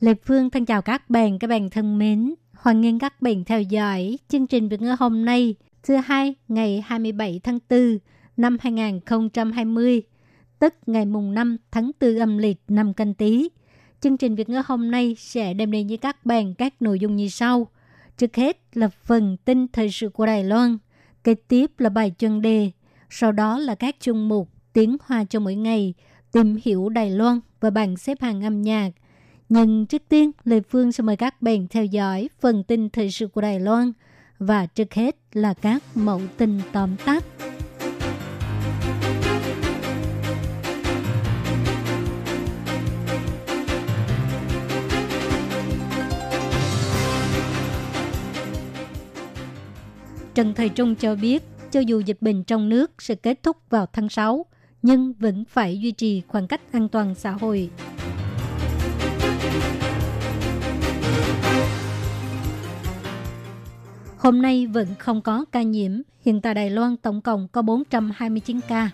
Lê Phương thân chào các bạn, các bạn thân mến. Hoan nghênh các bạn theo dõi chương trình Việt ngữ hôm nay, thứ hai ngày 27 tháng 4 năm 2020, tức ngày mùng 5 tháng 4 âm lịch năm canh tí. Chương trình Việt ngữ hôm nay sẽ đem đến với các bạn các nội dung như sau. Trước hết là phần tin thời sự của Đài Loan, kế tiếp là bài chuyên đề, sau đó là các chương mục tiếng hoa cho mỗi ngày, tìm hiểu Đài Loan và bảng xếp hạng âm nhạc. Nhưng trước tiên, Lê Phương sẽ mời các bạn theo dõi phần tin thời sự của Đài Loan và trước hết là các mẫu tin tóm tắt. Trần Thời Trung cho biết, cho dù dịch bệnh trong nước sẽ kết thúc vào tháng 6, nhưng vẫn phải duy trì khoảng cách an toàn xã hội. Hôm nay vẫn không có ca nhiễm. Hiện tại Đài Loan tổng cộng có 429 ca.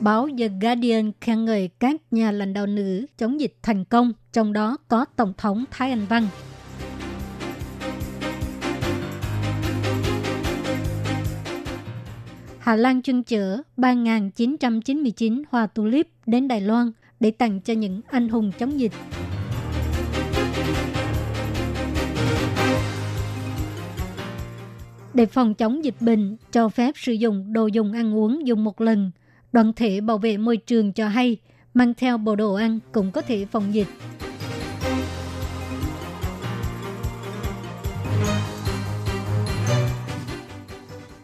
Báo The Guardian khen ngợi các nhà lãnh đạo nữ chống dịch thành công, trong đó có Tổng thống Thái Anh Văn. Hà Lan chuyên chở 3.999 hoa tulip đến Đài Loan để tặng cho những anh hùng chống dịch. Để phòng chống dịch bệnh, cho phép sử dụng đồ dùng ăn uống dùng một lần. Đoàn thể bảo vệ môi trường cho hay, mang theo bộ đồ ăn cũng có thể phòng dịch.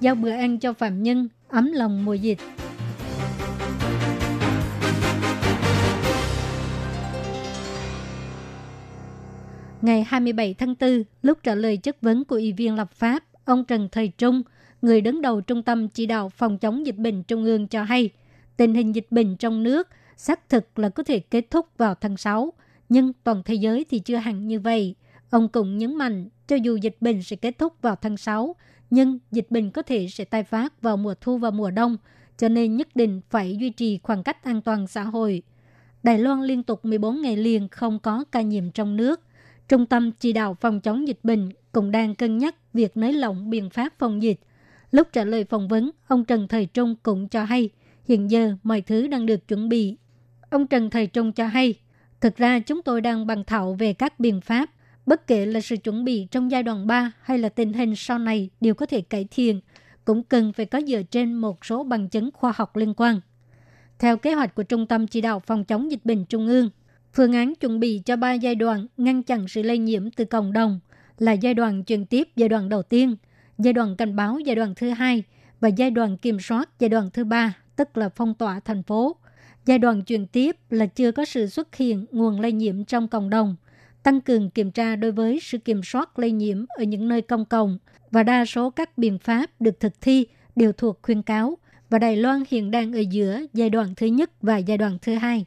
Giao bữa ăn cho phạm nhân, ấm lòng mùa dịch. Ngày 27 tháng 4, lúc trả lời chất vấn của Ủy viên lập pháp, ông Trần Thời Trung, người đứng đầu Trung tâm Chỉ đạo Phòng chống dịch bệnh Trung ương cho hay, tình hình dịch bệnh trong nước xác thực là có thể kết thúc vào tháng 6, nhưng toàn thế giới thì chưa hẳn như vậy. Ông cũng nhấn mạnh, cho dù dịch bệnh sẽ kết thúc vào tháng 6, nhưng dịch bệnh có thể sẽ tai phát vào mùa thu và mùa đông, cho nên nhất định phải duy trì khoảng cách an toàn xã hội. Đài Loan liên tục 14 ngày liền không có ca nhiễm trong nước. Trung tâm chỉ đạo phòng chống dịch bệnh cũng đang cân nhắc việc nới lỏng biện pháp phòng dịch. Lúc trả lời phỏng vấn, ông Trần Thời Trung cũng cho hay, hiện giờ mọi thứ đang được chuẩn bị. Ông Trần Thời Trung cho hay, thực ra chúng tôi đang bàn thảo về các biện pháp, bất kể là sự chuẩn bị trong giai đoạn 3 hay là tình hình sau này đều có thể cải thiện, cũng cần phải có dựa trên một số bằng chứng khoa học liên quan. Theo kế hoạch của Trung tâm Chỉ đạo Phòng chống dịch bệnh Trung ương, phương án chuẩn bị cho ba giai đoạn ngăn chặn sự lây nhiễm từ cộng đồng là giai đoạn truyền tiếp giai đoạn đầu tiên, giai đoạn cảnh báo giai đoạn thứ hai và giai đoạn kiểm soát giai đoạn thứ ba, tức là phong tỏa thành phố. Giai đoạn truyền tiếp là chưa có sự xuất hiện nguồn lây nhiễm trong cộng đồng, tăng cường kiểm tra đối với sự kiểm soát lây nhiễm ở những nơi công cộng và đa số các biện pháp được thực thi đều thuộc khuyên cáo và Đài Loan hiện đang ở giữa giai đoạn thứ nhất và giai đoạn thứ hai.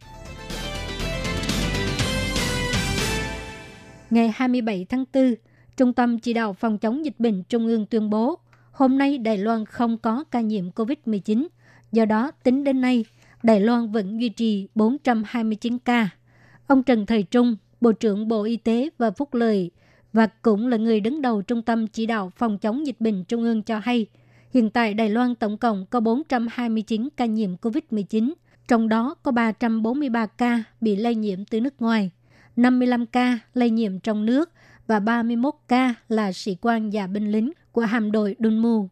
Ngày 27 tháng 4, Trung tâm Chỉ đạo Phòng chống dịch bệnh Trung ương tuyên bố hôm nay Đài Loan không có ca nhiễm COVID-19. Do đó, tính đến nay, Đài Loan vẫn duy trì 429 ca. Ông Trần Thời Trung, Bộ trưởng Bộ Y tế và Phúc Lợi và cũng là người đứng đầu Trung tâm Chỉ đạo Phòng chống dịch bệnh Trung ương cho hay, hiện tại Đài Loan tổng cộng có 429 ca nhiễm COVID-19, trong đó có 343 ca bị lây nhiễm từ nước ngoài, 55 ca lây nhiễm trong nước và 31 ca là sĩ quan và binh lính của hạm đội Dunmu.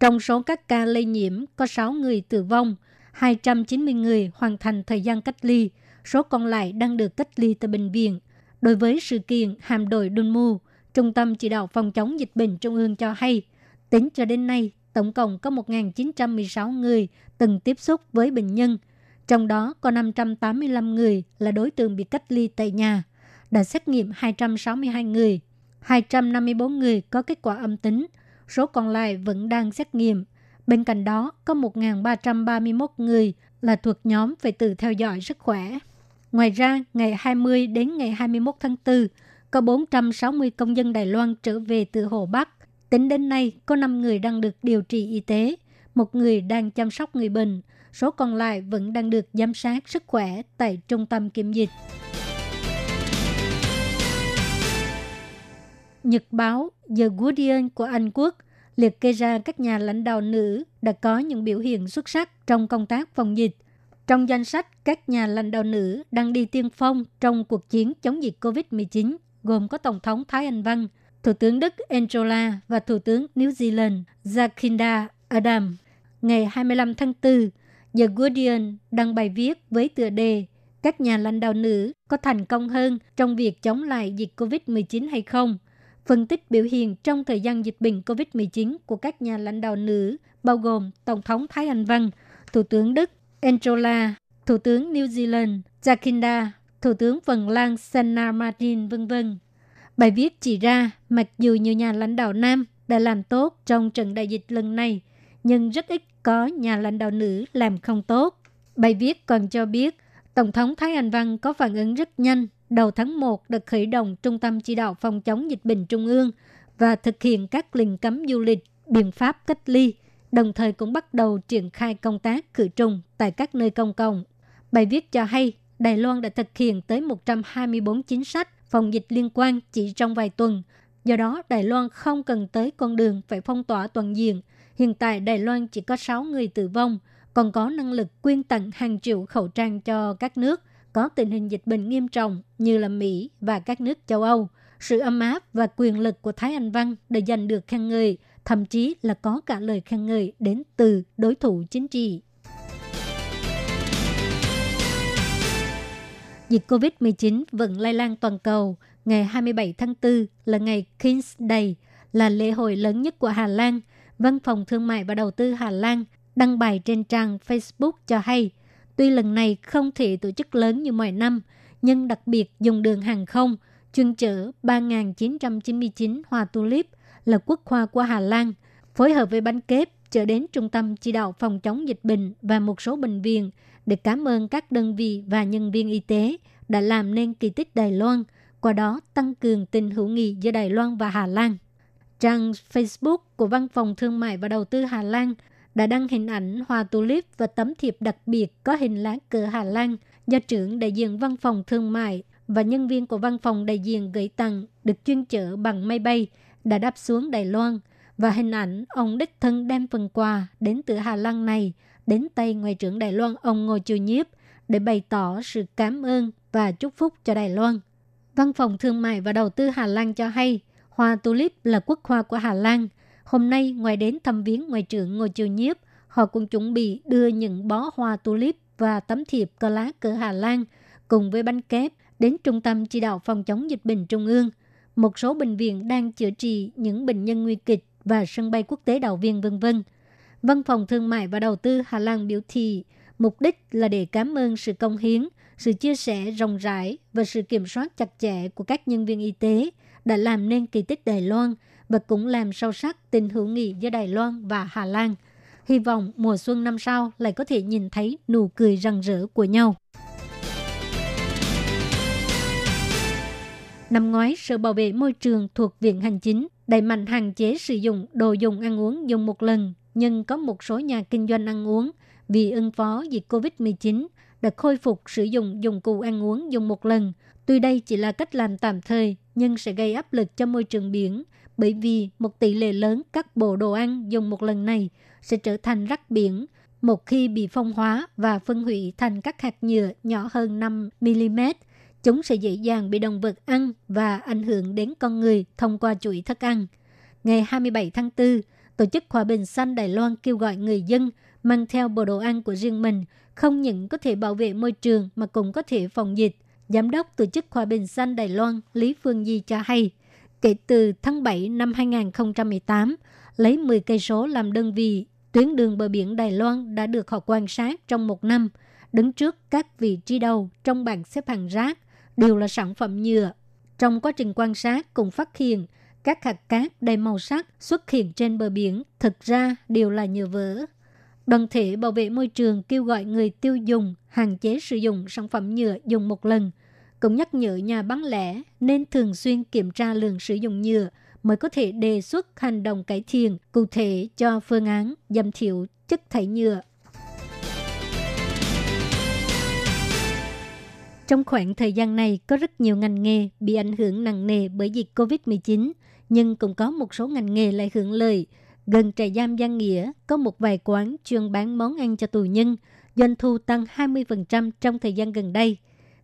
Trong số các ca lây nhiễm có 6 người tử vong, 290 người hoàn thành thời gian cách ly, số còn lại đang được cách ly tại bệnh viện. Đối với sự kiện hạm đội Dunmu, Trung tâm Chỉ đạo Phòng chống dịch bệnh Trung ương cho hay, tính cho đến nay, tổng cộng có 1.916 người từng tiếp xúc với bệnh nhân. Trong đó có 585 người là đối tượng bị cách ly tại nhà. Đã xét nghiệm 262 người. 254 người có kết quả âm tính. Số còn lại vẫn đang xét nghiệm. Bên cạnh đó, có 1.331 người là thuộc nhóm phải tự theo dõi sức khỏe. Ngoài ra, ngày 20 đến ngày 21 tháng 4, có 460 công dân Đài Loan trở về từ Hồ Bắc. Tính đến nay, có 5 người đang được điều trị y tế, một người đang chăm sóc người bệnh, số còn lại vẫn đang được giám sát sức khỏe tại trung tâm kiểm dịch. Nhật báo The Guardian của Anh Quốc liệt kê ra các nhà lãnh đạo nữ đã có những biểu hiện xuất sắc trong công tác phòng dịch. Trong danh sách các nhà lãnh đạo nữ đang đi tiên phong trong cuộc chiến chống dịch COVID-19 gồm có Tổng thống Thái Anh Văn, Thủ tướng Đức Angela và Thủ tướng New Zealand Jacinda Ardern. Ngày 25 tháng 4, The Guardian đăng bài viết với tựa đề các nhà lãnh đạo nữ có thành công hơn trong việc chống lại dịch COVID-19 hay không? Phân tích biểu hiện trong thời gian dịch bệnh COVID-19 của các nhà lãnh đạo nữ bao gồm Tổng thống Thái Anh Văn, Thủ tướng Đức Angela, Thủ tướng New Zealand Jacinda Thủ tướng Phần Lan Sanna Marin, vân vân. Bài viết chỉ ra, mặc dù nhiều nhà lãnh đạo nam đã làm tốt trong trận đại dịch lần này, nhưng rất ít có nhà lãnh đạo nữ làm không tốt. Bài viết còn cho biết, Tổng thống Thái Anh Văn có phản ứng rất nhanh. Đầu tháng 1 được khởi động Trung tâm Chỉ đạo Phòng chống dịch bệnh Trung ương và thực hiện các lệnh cấm du lịch, biện pháp cách ly, đồng thời cũng bắt đầu triển khai công tác khử trùng tại các nơi công cộng. Bài viết cho hay Đài Loan đã thực hiện tới 124 chính sách phòng dịch liên quan chỉ trong vài tuần. Do đó, Đài Loan không cần tới con đường phải phong tỏa toàn diện. Hiện tại Đài Loan chỉ có 6 người tử vong, còn có năng lực quyên tặng hàng triệu khẩu trang cho các nước có tình hình dịch bệnh nghiêm trọng như là Mỹ và các nước châu Âu. Sự ấm áp và quyền lực của Thái Anh Văn đã giành được khen ngợi, thậm chí là có cả lời khen ngợi đến từ đối thủ chính trị. Dịch COVID-19 vẫn lây lan toàn cầu. Ngày 27 tháng 4 là ngày King's Day, là lễ hội lớn nhất của Hà Lan. Văn phòng Thương mại và Đầu tư Hà Lan đăng bài trên trang Facebook cho hay, tuy lần này không thể tổ chức lớn như mọi năm, nhưng đặc biệt dùng đường hàng không chuyên chở 3.999 hoa tulip là quốc hoa của Hà Lan, phối hợp với bánh kép chở đến Trung tâm Chỉ đạo Phòng chống dịch bệnh và một số bệnh viện để cảm ơn các đơn vị và nhân viên y tế đã làm nên kỳ tích Đài Loan, qua đó tăng cường tình hữu nghị giữa Đài Loan và Hà Lan. Trang Facebook của Văn phòng Thương mại và Đầu tư Hà Lan đã đăng hình ảnh hoa tulip và tấm thiệp đặc biệt có hình lá cờ Hà Lan do trưởng đại diện Văn phòng Thương mại và nhân viên của Văn phòng đại diện gửi tặng được chuyên chở bằng máy bay đã đáp xuống Đài Loan và hình ảnh ông đích thân đem phần quà đến từ Hà Lan này đến tay Ngoại trưởng Đài Loan ông Ngô Chiêu Nhiếp để bày tỏ sự cảm ơn và chúc phúc cho Đài Loan. Văn phòng Thương mại và Đầu tư Hà Lan cho hay, hoa tulip là quốc hoa của Hà Lan. Hôm nay, ngoài đến thăm viếng Ngoại trưởng Ngô Chiêu Nhiếp, họ cũng chuẩn bị đưa những bó hoa tulip và tấm thiệp cờ lá cờ Hà Lan cùng với bánh kép đến Trung tâm Chỉ đạo Phòng chống dịch bệnh Trung ương. Một số bệnh viện đang chữa trị những bệnh nhân nguy kịch và sân bay quốc tế Đào Viên vân vân. Văn phòng Thương mại và Đầu tư Hà Lan biểu thị mục đích là để cảm ơn sự công hiến, sự chia sẻ rộng rãi và sự kiểm soát chặt chẽ của các nhân viên y tế đã làm nên kỳ tích Đài Loan và cũng làm sâu sắc tình hữu nghị giữa Đài Loan và Hà Lan. Hy vọng mùa xuân năm sau lại có thể nhìn thấy nụ cười rạng rỡ của nhau. Năm ngoái, Sở Bảo vệ Môi trường thuộc Viện Hành Chính đẩy mạnh hạn chế sử dụng đồ dùng ăn uống dùng một lần nhưng có một số nhà kinh doanh ăn uống vì ứng phó dịch COVID-19 đã khôi phục sử dụng dụng cụ ăn uống dùng một lần. Tuy đây chỉ là cách làm tạm thời, nhưng sẽ gây áp lực cho môi trường biển, bởi vì một tỷ lệ lớn các bộ đồ ăn dùng một lần này sẽ trở thành rác biển một khi bị phong hóa và phân hủy thành các hạt nhựa nhỏ hơn 5 mm. Chúng sẽ dễ dàng bị động vật ăn và ảnh hưởng đến con người thông qua chuỗi thức ăn. Ngày 27 tháng 4, Tổ chức Hòa bình Xanh Đài Loan kêu gọi người dân mang theo bộ đồ ăn của riêng mình, không những có thể bảo vệ môi trường mà cũng có thể phòng dịch. Giám đốc Tổ chức Hòa bình Xanh Đài Loan Lý Phương Di cho hay, kể từ tháng 7 năm 2018, lấy 10 cây số làm đơn vị, tuyến đường bờ biển Đài Loan đã được họ quan sát trong một năm, đứng trước các vị trí đầu trong bảng xếp hạng rác đều là sản phẩm nhựa. Trong quá trình quan sát cũng phát hiện các hạt cát đầy màu sắc xuất hiện trên bờ biển thực ra đều là nhựa vỡ. Đoàn thể bảo vệ môi trường kêu gọi người tiêu dùng hạn chế sử dụng sản phẩm nhựa dùng một lần, cũng nhắc nhở nhà bán lẻ nên thường xuyên kiểm tra lượng sử dụng nhựa mới có thể đề xuất hành động cải thiện cụ thể cho phương án giảm thiểu chất thải nhựa. Trong khoảng thời gian này, có rất nhiều ngành nghề bị ảnh hưởng nặng nề bởi dịch COVID-19, nhưng cũng có một số ngành nghề lại hưởng lợi. Gần trại giam Giang Nghĩa, có một vài quán chuyên bán món ăn cho tù nhân, doanh thu tăng 20% trong thời gian gần đây.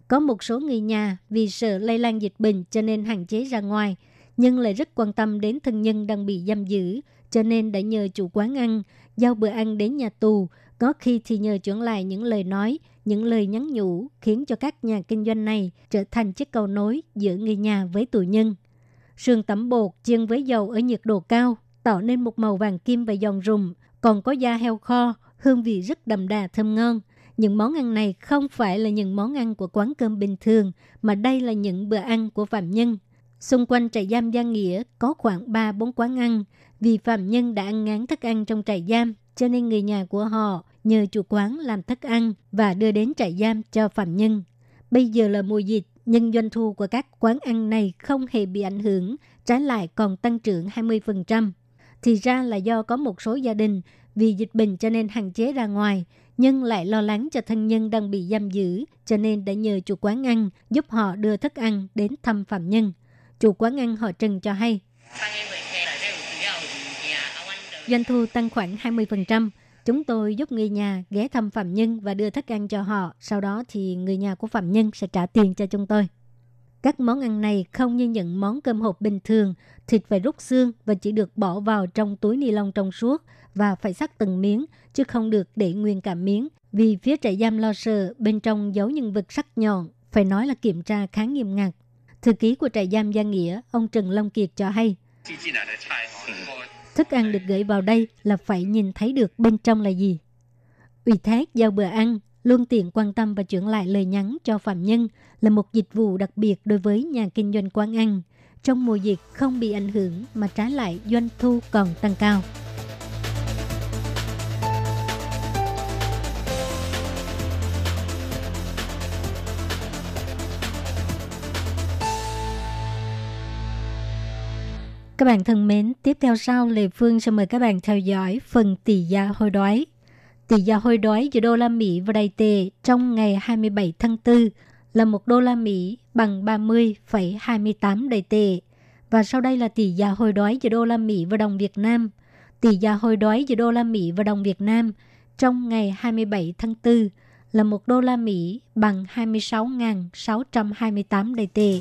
Có một số người nhà vì sợ lây lan dịch bệnh cho nên hạn chế ra ngoài, nhưng lại rất quan tâm đến thân nhân đang bị giam giữ, cho nên đã nhờ chủ quán ăn, giao bữa ăn đến nhà tù, có khi thì nhờ chuyển lại những lời nói, những lời nhắn nhủ khiến cho các nhà kinh doanh này trở thành chiếc cầu nối giữa người nhà với tù nhân. Sườn tẩm bột chiên với dầu ở nhiệt độ cao tạo nên một màu vàng kim và giòn rùm, còn có da heo kho, hương vị rất đậm đà thơm ngon. Những món ăn này không phải là những món ăn của quán cơm bình thường, mà đây là những bữa ăn của phạm nhân. Xung quanh trại giam Giang Nghĩa có khoảng 3-4 quán ăn. Vì phạm nhân đã ăn ngán thức ăn trong trại giam, cho nên người nhà của họ nhờ chủ quán làm thức ăn và đưa đến trại giam cho phạm nhân. Bây giờ là mùa dịch, nhưng doanh thu của các quán ăn này không hề bị ảnh hưởng, trái lại còn tăng trưởng 20%. Thì ra là do có một số gia đình vì dịch bệnh cho nên hạn chế ra ngoài, nhưng lại lo lắng cho thân nhân đang bị giam giữ, cho nên đã nhờ chủ quán ăn giúp họ đưa thức ăn đến thăm phạm nhân. Chủ quán ăn họ Trần cho hay. Doanh thu tăng khoảng 20%. Chúng tôi giúp người nhà ghé thăm phạm nhân và đưa thức ăn cho họ. Sau đó thì người nhà của phạm nhân sẽ trả tiền cho chúng tôi. Các món ăn này không như những món cơm hộp bình thường, thịt phải rút xương và chỉ được bỏ vào trong túi ni lông trong suốt và phải sắc từng miếng, chứ không được để nguyên cả miếng. Vì phía trại giam lo sợ bên trong giấu những vật sắc nhọn, phải nói là kiểm tra khá nghiêm ngặt. Thư ký của trại giam Gia Nghĩa, ông Trần Long Kiệt cho hay, thức ăn được gửi vào đây là phải nhìn thấy được bên trong là gì. Ủy thác giao bữa ăn luôn tiện quan tâm và chuyển lại lời nhắn cho phạm nhân là một dịch vụ đặc biệt đối với nhà kinh doanh quán ăn. Trong mùa dịch không bị ảnh hưởng mà trái lại doanh thu còn tăng cao. Các bạn thân mến, tiếp theo sau Lê Phương sẽ mời các bạn theo dõi phần tỷ giá hối đoái. Tỷ giá hối đoái giữa đô la Mỹ và Đài tệ trong ngày 27 tháng 4 là 1 đô la Mỹ bằng 30,28 Đài tệ. Và sau đây là tỷ giá hối đoái giữa đô la Mỹ và đồng Việt Nam. Tỷ giá hối đoái giữa đô la Mỹ và đồng Việt Nam trong ngày 27 tháng 4 là 1 đô la Mỹ bằng 26.628 Đài tệ.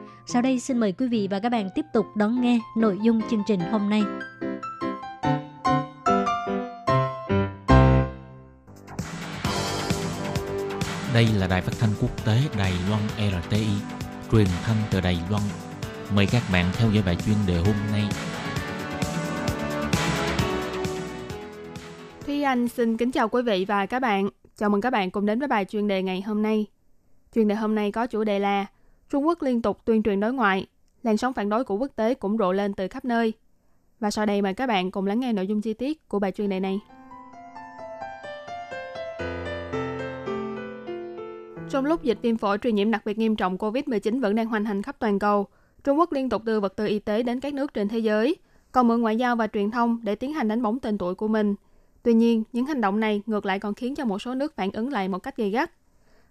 Sau đây xin mời quý vị và các bạn tiếp tục đón nghe nội dung chương trình hôm nay. Đây là đài phát thanh quốc tế Đài Loan RTI, truyền thanh từ Đài Loan. Mời các bạn theo dõi bài chuyên đề hôm nay. Thúy Anh xin kính chào quý vị và các bạn. Chào mừng các bạn cùng đến với bài chuyên đề ngày hôm nay. Chuyên đề hôm nay có chủ đề là Trung Quốc liên tục tuyên truyền đối ngoại, làn sóng phản đối của quốc tế cũng rộ lên từ khắp nơi. Và sau đây mời các bạn cùng lắng nghe nội dung chi tiết của bài chuyên đề này. Trong lúc dịch viêm phổi truyền nhiễm đặc biệt nghiêm trọng COVID-19 vẫn đang hoành hành khắp toàn cầu, Trung Quốc liên tục đưa vật tư y tế đến các nước trên thế giới, còn mượn ngoại giao và truyền thông để tiến hành đánh bóng tên tuổi của mình. Tuy nhiên, những hành động này ngược lại còn khiến cho một số nước phản ứng lại một cách gay gắt.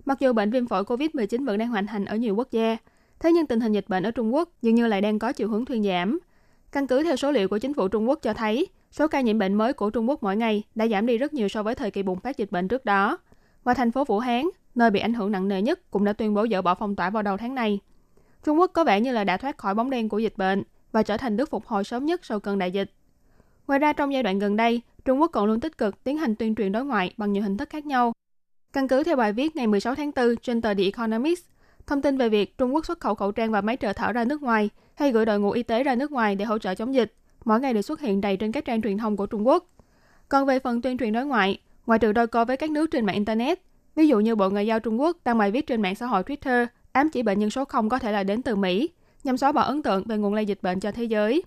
Mặc dù bệnh viêm phổi COVID-19 vẫn đang hoành hành ở nhiều quốc gia, thế nhưng tình hình dịch bệnh ở Trung Quốc dường như lại đang có chiều hướng thuyên giảm. Căn cứ theo số liệu của chính phủ Trung Quốc cho thấy, số ca nhiễm bệnh mới của Trung Quốc mỗi ngày đã giảm đi rất nhiều so với thời kỳ bùng phát dịch bệnh trước đó. Và thành phố Vũ Hán, nơi bị ảnh hưởng nặng nề nhất, cũng đã tuyên bố dỡ bỏ phong tỏa vào đầu tháng này. Trung Quốc có vẻ như là đã thoát khỏi bóng đen của dịch bệnh và trở thành nước phục hồi sớm nhất sau cơn đại dịch. Ngoài ra trong giai đoạn gần đây, Trung Quốc còn luôn tích cực tiến hành tuyên truyền đối ngoại bằng nhiều hình thức khác nhau. Căn cứ theo bài viết ngày 16 tháng 4 trên tờ The Economist, thông tin về việc Trung Quốc xuất khẩu khẩu trang và máy trợ thở ra nước ngoài hay gửi đội ngũ y tế ra nước ngoài để hỗ trợ chống dịch, mỗi ngày đều xuất hiện đầy trên các trang truyền thông của Trung Quốc. Còn về phần tuyên truyền đối ngoại, ngoài trừ đôi co với các nước trên mạng Internet, ví dụ như Bộ Ngoại giao Trung Quốc đăng bài viết trên mạng xã hội Twitter ám chỉ bệnh nhân số 0 có thể là đến từ Mỹ, nhằm xóa bỏ ấn tượng về nguồn lây dịch bệnh cho thế giới.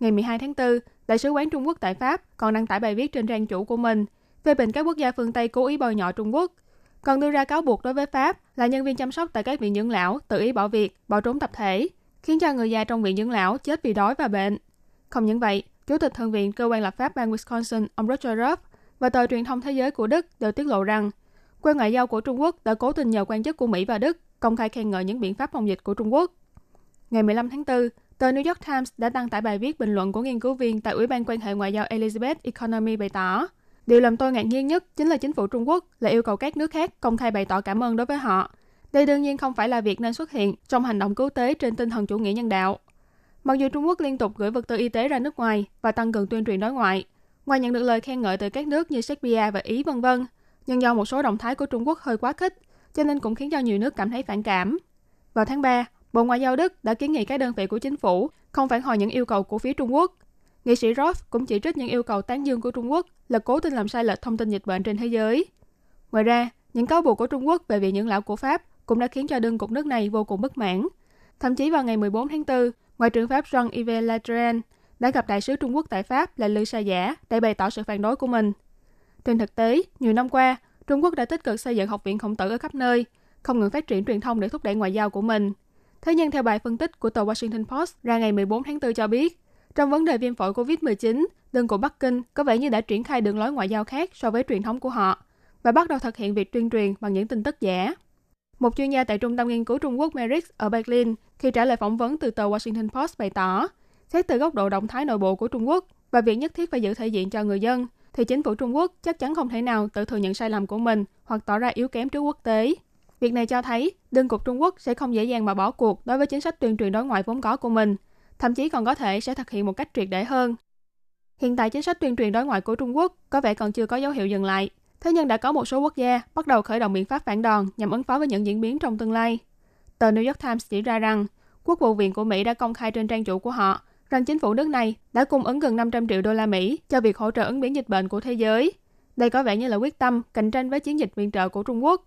Ngày 12 tháng 4, Đại sứ quán Trung Quốc tại Pháp còn đăng tải bài viết trên trang chủ của mình phê bình các quốc gia phương Tây cố ý bôi nhọ Trung Quốc, còn đưa ra cáo buộc đối với Pháp là nhân viên chăm sóc tại các viện dưỡng lão tự ý bỏ việc, bỏ trốn tập thể, khiến cho người già trong viện dưỡng lão chết vì đói và bệnh. Không những vậy, Chủ tịch Thượng viện Cơ quan lập pháp bang Wisconsin, ông Roger Ruff và tờ truyền thông thế giới của Đức đều tiết lộ rằng quan ngoại giao của Trung Quốc đã cố tình nhờ quan chức của Mỹ và Đức công khai khen ngợi những biện pháp phòng dịch của Trung Quốc. Ngày 15 tháng 4, tờ New York Times đã đăng tải bài viết bình luận của nghiên cứu viên tại Ủy ban quan hệ ngoại giao Elizabeth Economy bày tỏ Điều làm tôi ngạc nhiên nhất chính là chính phủ Trung Quốc lại yêu cầu các nước khác công khai bày tỏ cảm ơn đối với họ. Đây đương nhiên không phải là việc nên xuất hiện trong hành động cứu tế trên tinh thần chủ nghĩa nhân đạo. Mặc dù Trung Quốc liên tục gửi vật tư y tế ra nước ngoài và tăng cường tuyên truyền đối ngoại, ngoài nhận được lời khen ngợi từ các nước như Serbia và Ý vân vân, nhưng do một số động thái của Trung Quốc hơi quá khích, cho nên cũng khiến cho nhiều nước cảm thấy phản cảm. Vào tháng 3, Bộ Ngoại giao Đức đã kiến nghị các đơn vị của chính phủ không phản hồi những yêu cầu của phía Trung Quốc. Nghị sĩ Roth cũng chỉ trích những yêu cầu tán dương của Trung Quốc là cố tình làm sai lệch thông tin dịch bệnh trên thế giới. Ngoài ra, những cáo buộc của Trung Quốc về viện dưỡng lão của Pháp cũng đã khiến cho đương cục nước này vô cùng bất mãn. Thậm chí vào ngày 14 tháng 4, Ngoại trưởng Pháp Jean-Yves Le Drian đã gặp đại sứ Trung Quốc tại Pháp là Lư Sa Giả để bày tỏ sự phản đối của mình. Trên thực tế, nhiều năm qua, Trung Quốc đã tích cực xây dựng học viện khổng tử ở khắp nơi, không ngừng phát triển truyền thông để thúc đẩy ngoại giao của mình. Thế nhưng theo bài phân tích của tờ Washington Post ra ngày 14 tháng 4 cho biết, trong vấn đề viêm phổi COVID-19, đơn của Bắc Kinh có vẻ như đã triển khai đường lối ngoại giao khác so với truyền thống của họ và bắt đầu thực hiện việc tuyên truyền bằng những tin tức giả. Một chuyên gia tại Trung tâm Nghiên cứu Trung Quốc Merix ở Berlin khi trả lời phỏng vấn từ tờ Washington Post bày tỏ, xét từ góc độ động thái nội bộ của Trung Quốc và việc nhất thiết phải giữ thể diện cho người dân, thì chính phủ Trung Quốc chắc chắn không thể nào tự thừa nhận sai lầm của mình hoặc tỏ ra yếu kém trước quốc tế. Việc này cho thấy, đơn cục Trung Quốc sẽ không dễ dàng mà bỏ cuộc đối với chính sách tuyên truyền đối ngoại vốn có của mình, thậm chí còn có thể sẽ thực hiện một cách triệt để hơn. Hiện tại chính sách tuyên truyền đối ngoại của Trung Quốc có vẻ còn chưa có dấu hiệu dừng lại, thế nhưng đã có một số quốc gia bắt đầu khởi động biện pháp phản đòn nhằm ứng phó với những diễn biến trong tương lai. Tờ New York Times chỉ ra rằng, Quốc vụ viện của Mỹ đã công khai trên trang chủ của họ rằng chính phủ nước này đã cung ứng gần 500 triệu đô la Mỹ cho việc hỗ trợ ứng biến dịch bệnh của thế giới. Đây có vẻ như là quyết tâm cạnh tranh với chiến dịch viện trợ của Trung Quốc.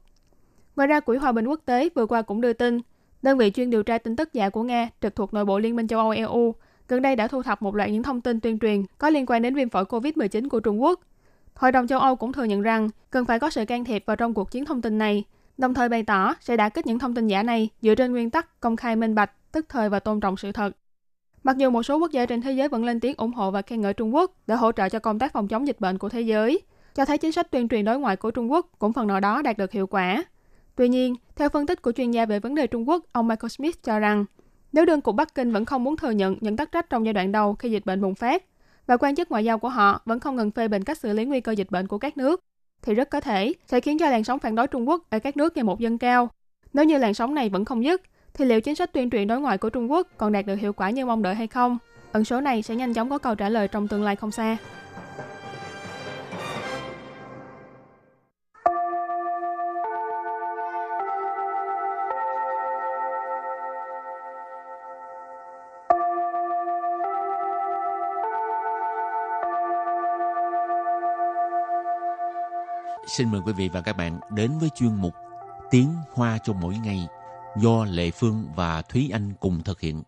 Ngoài ra, Quỹ Hòa bình Quốc tế vừa qua cũng đưa tin, đơn vị chuyên điều tra tin tức giả của Nga trực thuộc nội bộ Liên minh châu Âu EU gần đây đã thu thập một loạt những thông tin tuyên truyền có liên quan đến viêm phổi COVID-19 của Trung Quốc. Hội đồng châu Âu cũng thừa nhận rằng cần phải có sự can thiệp vào trong cuộc chiến thông tin này, đồng thời bày tỏ sẽ đả kích những thông tin giả này dựa trên nguyên tắc công khai minh bạch, tức thời và tôn trọng sự thật. Mặc dù một số quốc gia trên thế giới vẫn lên tiếng ủng hộ và khen ngợi Trung Quốc để hỗ trợ cho công tác phòng chống dịch bệnh của thế giới, cho thấy chính sách tuyên truyền đối ngoại của Trung Quốc cũng phần nào đó đạt được hiệu quả. Tuy nhiên, theo phân tích của chuyên gia về vấn đề Trung Quốc, ông Michael Smith cho rằng, nếu đơn cục Bắc Kinh vẫn không muốn thừa nhận những tắc trách trong giai đoạn đầu khi dịch bệnh bùng phát, và quan chức ngoại giao của họ vẫn không ngừng phê bình cách xử lý nguy cơ dịch bệnh của các nước, thì rất có thể sẽ khiến cho làn sóng phản đối Trung Quốc ở các nước ngày một dâng cao. Nếu như làn sóng này vẫn không dứt, thì liệu chính sách tuyên truyền đối ngoại của Trung Quốc còn đạt được hiệu quả như mong đợi hay không? Ẩn số này sẽ nhanh chóng có câu trả lời trong tương lai không xa. Xin mời quý vị và các bạn đến với chuyên mục Tiếng Hoa cho mỗi ngày do Lệ Phương và Thúy Anh cùng thực hiện.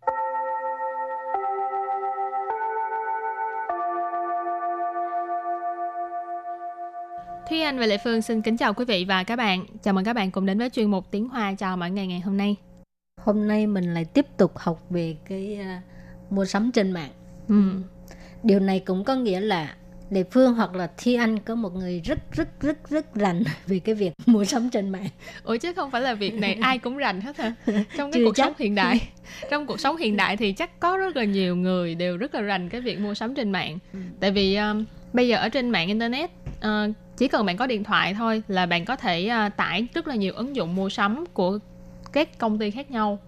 Thúy Anh và Lệ Phương xin kính chào quý vị và các bạn. Chào mừng các bạn cùng đến với chuyên mục Tiếng Hoa chào mỗi ngày ngày hôm nay. Hôm nay mình lại tiếp tục học về cái uh, mua sắm trên mạng. Ừ. Điều này cũng có nghĩa là Lệ Phương hoặc là Thi Anh có một người rất rất rất rất rành về cái việc mua sắm trên mạng. Ủa chứ không phải là việc này ai cũng rành hết hả? Trong cái Chưa cuộc chắc. sống hiện đại, trong cuộc sống hiện đại thì chắc có rất là nhiều người đều rất là rành cái việc mua sắm trên mạng. Ừ. Tại vì um, bây giờ ở trên mạng internet uh, chỉ cần bạn có điện thoại thôi là bạn có thể uh, tải rất là nhiều ứng dụng mua sắm của các công ty khác nhau.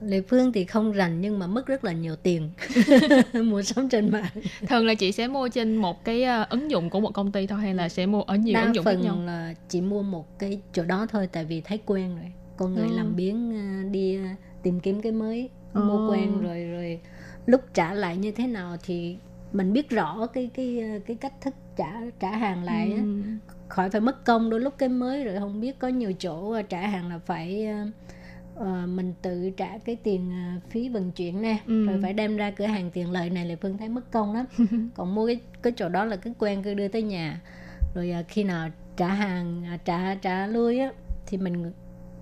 Lệ Phương thì không rành nhưng mà mất rất là nhiều tiền mua sắm trên mạng. Thường là chị sẽ mua trên một cái uh, ứng dụng của một công ty thôi hay là sẽ mua ở nhiều Đa ứng dụng khác phần nhau? là chỉ mua một cái chỗ đó thôi tại vì thấy quen rồi. Con người Ừ. làm biếng uh, đi tìm kiếm cái mới mua Ừ. quen rồi rồi lúc trả lại như thế nào thì mình biết rõ cái cái cái cách thức trả trả hàng lại á. Ừ. khỏi phải mất công đôi lúc cái mới rồi không biết có nhiều chỗ trả hàng là phải uh, mình tự trả cái tiền uh, phí vận chuyển nè Ừ. rồi phải đem ra cửa hàng tiền lợi này là phương thấy mất công lắm còn mua cái cái chỗ đó là cứ quen cứ đưa tới nhà rồi uh, khi nào trả hàng uh, trả trả lui á thì mình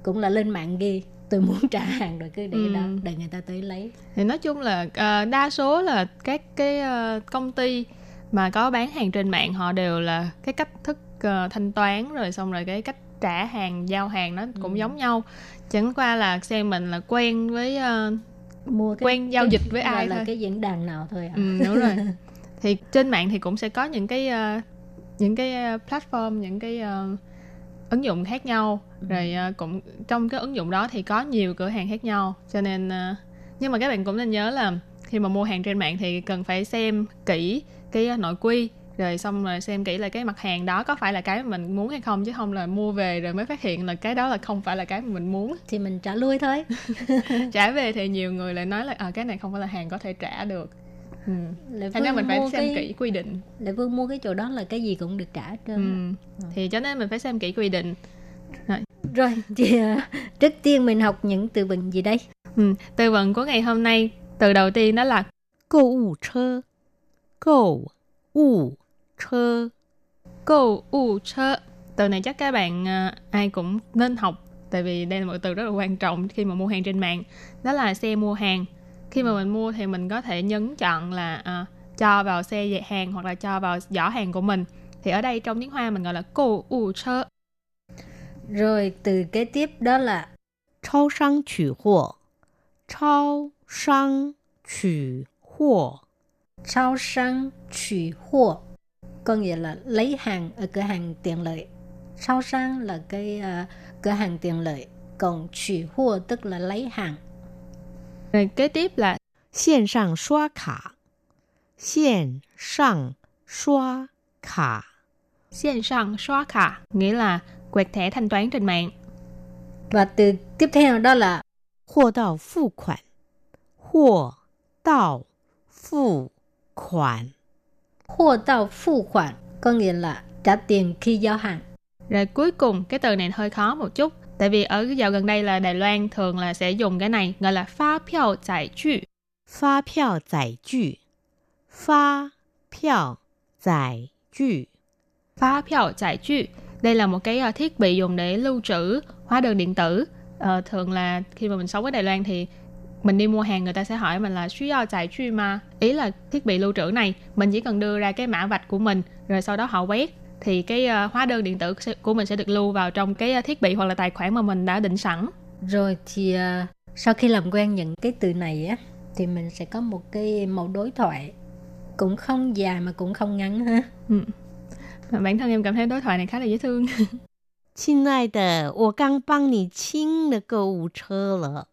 cũng là lên mạng ghi tôi muốn trả hàng rồi cứ để Ừ. đó đợi người ta tới lấy thì nói chung là ờ, đa số là các cái ờ, công ty mà có bán hàng trên mạng họ đều là cái cách thức ờ, thanh toán rồi xong rồi cái cách trả hàng giao hàng nó cũng Ừ. giống nhau. Chẳng qua là xem mình là quen với ờ, mua cái, quen giao cái- dịch với ai là thôi. cái diễn đàn nào thôi à ừ, đúng rồi. Thì trên mạng thì cũng sẽ có những cái ờ, những cái ờ, platform những cái ờ, ứng dụng khác nhau. Ừ. rồi ờ, cũng trong cái ứng dụng đó thì có nhiều cửa hàng khác nhau. Cho nên ờ, nhưng mà các bạn cũng nên nhớ là khi mà mua hàng trên mạng thì cần phải xem kỹ cái nội quy rồi xong rồi xem kỹ là cái mặt hàng đó có phải là cái mình muốn hay không chứ không là mua về rồi mới phát hiện là cái đó là không phải là cái mình muốn thì mình trả lui thôi trả về thì nhiều người lại nói là à, cái này không phải là hàng có thể trả được ừ. Thành ra mình phải xem cái... kỹ quy định Lệ Vương mua cái chỗ đó là cái gì cũng được trả trơn ừ. ừ. Thì cho nên mình phải xem kỹ quy định Rồi, Rồi thì, ờ, trước tiên mình học những từ vựng gì đây? Ừ. Từ vựng của ngày hôm nay Từ đầu tiên đó là Câu ủ chơ Câu ủ 车 Câu u chơ Từ này chắc các bạn uh, ai cũng nên học Tại vì đây là một từ rất là quan trọng khi mà mua hàng trên mạng Đó là xe mua hàng. Khi mà mình mua thì mình có thể nhấn chọn là uh, cho vào xe về hàng hoặc là cho vào giỏ hàng của mình. Thì ở đây trong tiếng Hoa mình gọi là câu u chơ Rồi từ kế tiếp đó là Chao sang chủ hộ Chao sang chủ hộ Chao sang chủ hộ có nghĩa là lấy hàng ở cửa hàng tiện lợi. Trao sang là cái à, cửa hàng tiện lợi, còn chỉ货tức là lấy hàng. rồi kế tiếp là 线上刷卡，线上刷卡， 线上刷卡nghĩa là quẹt thẻ thanh toán trên mạng Và từ tiếp theo đó là 货到付款，货到付款， Hua tàu có nghĩa là trả tiền khi giao hàng. Rồi cuối cùng cái từ này hơi khó một chút. Tại vì ở cái dạo gần đây là Đài Loan thường là sẽ dùng cái này gọi là phá phiếu giải trừ. Phá phiếu giải trừ. Phá phiếu giải trừ. Phá phiêu giải trừ. Đây là một cái ờ, thiết bị dùng để lưu trữ hóa đơn điện tử. Ờ, thường là khi mà mình sống ở Đài Loan thì mình đi mua hàng người ta sẽ hỏi mình là suy do giải trừ mà ý là thiết bị lưu trữ này mình chỉ cần đưa ra cái mã vạch của mình rồi sau đó họ quét thì cái ờ, hóa đơn điện tử sẽ- của mình sẽ được lưu vào trong cái ờ, thiết bị hoặc là tài khoản mà mình đã định sẵn Rồi thì à, sau khi làm quen những cái từ này á thì mình sẽ có một cái mẫu đối thoại cũng không dài mà cũng không ngắn ha. Mà bản thân em cảm thấy đối thoại này khá là dễ thương 亲爱的，我刚帮你清了购物车了，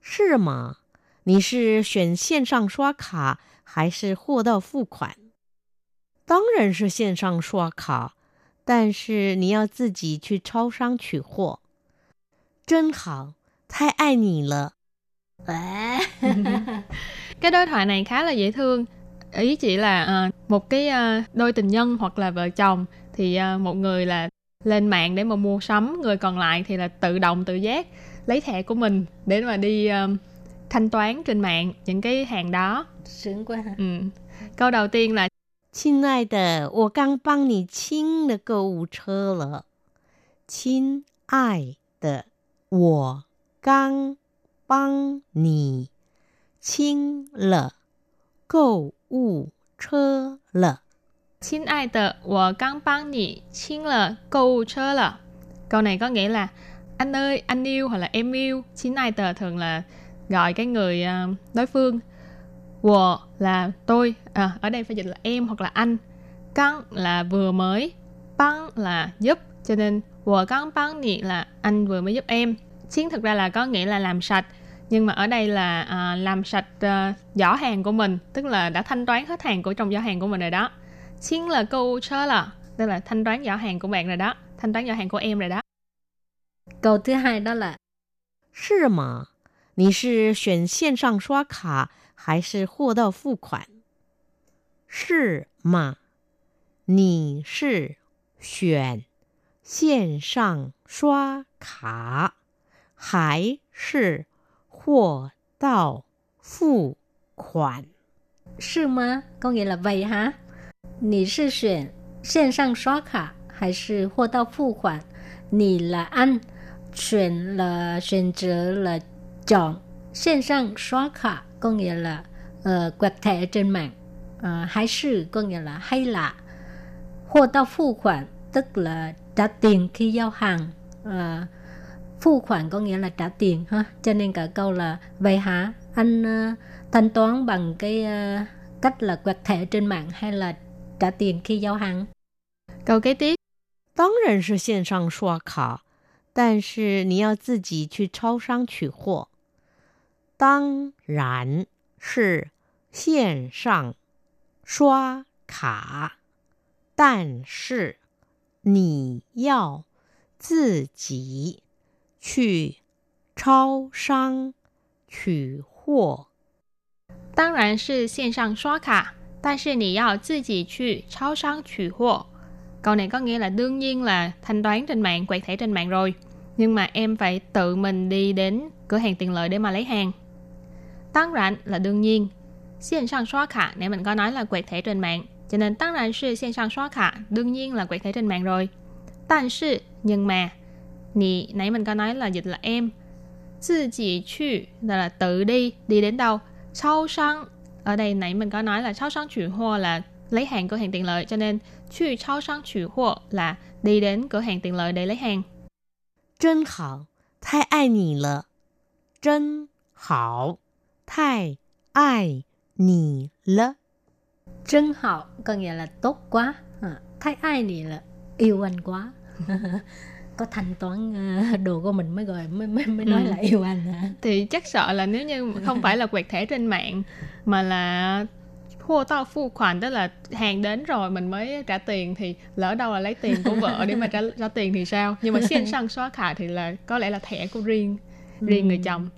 是吗？你是选线上刷卡还是货到付款？当然是线上刷卡，但是你要自己去超商取货。真好，太爱你了。 cái đối thoại này khá là dễ thương ý chỉ là ờ, một cái ờ, đôi tình nhân hoặc là vợ chồng thì à, một người là lên mạng để mà mua sắm người còn lại thì là tự động tự giác lấy thẻ của mình để mà đi um, thanh toán trên mạng những cái hàng đó sướng quá ha. ừ. câu đầu tiên là 亲爱的，我刚帮你清了购物车了。亲爱的，我刚帮你清了购物车了。 Xin ai tờ, wo gang bang nì xin là câu chơ là. Câu này có nghĩa là anh ơi, anh yêu hoặc là em yêu. Xin này tờ thường là gọi cái người à, đối phương. Wo là tôi, à, ở đây phải dịch là em hoặc là anh. Căng là vừa mới, băng là giúp. Cho nên wo căng băng nì là anh vừa mới giúp em. Xin thực ra là có nghĩa là làm sạch. Nhưng mà ở đây là à, làm sạch à, giỏ hàng của mình. Tức là đã thanh toán hết hàng của trong giỏ hàng của mình rồi đó. Xin là câu chơ là Tức là thanh toán giỏ hàng của bạn rồi đó Thanh toán giỏ hàng của em rồi đó 是吗？你是选线上刷卡还是货到付款？是吗？你是选线上刷卡还是货到付款？是吗？恭喜了喂哈。你是选线上刷卡还是货到付款？你来按 xuyển là xuyển trở là chọn, 线上刷卡 có nghĩa là uh, quẹt thẻ trên mạng, uh, hay sư có nghĩa là hay là,货到付款 tức là trả tiền khi giao hàng, uh,付khoản có nghĩa là trả tiền ha cho nên cả câu là vậy hả anh uh, thanh toán bằng cái uh, cách là quẹt thẻ trên mạng hay là trả tiền khi giao hàng Câu kế tiếp 当然是线上刷卡， 但是你要自己去超商取货。当然是线上刷卡，但是你要自己去超商取货。当然是线上刷卡但是你要自己去超商取货 Câu này có nghĩa là đương nhiên là thanh toán trên mạng, quẹt thẻ trên mạng rồi. Nhưng mà em phải tự mình đi đến cửa hàng tiện lợi để mà lấy hàng. Tăng rảnh là đương nhiên. Xiên sang xóa khả, nãy mình có nói là quẹt thẻ trên mạng. Cho nên tăng rảnh sư xiên sang xóa khả, đương nhiên là quẹt thẻ trên mạng rồi. Tàn sư, nhưng mà. Nì, nãy mình có nói là dịch là em. Tự chỉ chu là, tự đi, đi đến đâu. Sau sang, ở đây nãy mình có nói là sau sang chuyển hoa là lấy hàng cửa hàng tiện lợi. Cho nên 去超商取货 là đi đến cửa hàng tiện lợi để lấy hàng 真好，太爱你了，真好，太爱你了。 Trân hậu có nghĩa là tốt quá à, Thái ai nì là yêu anh quá Có thanh toán ờ, đồ của mình mới gọi mới mới, mới nói Ừ. là yêu anh hả thì chắc sợ là nếu như không phải là quẹt thẻ trên mạng mà là tao phu khoản? Tức là hàng đến rồi mình mới trả tiền thì lỡ đâu là lấy tiền của vợ để mà trả, trả tiền thì sao? Nhưng mà xiên sang xóa khả thì là có lẽ là thẻ của riêng riêng người chồng.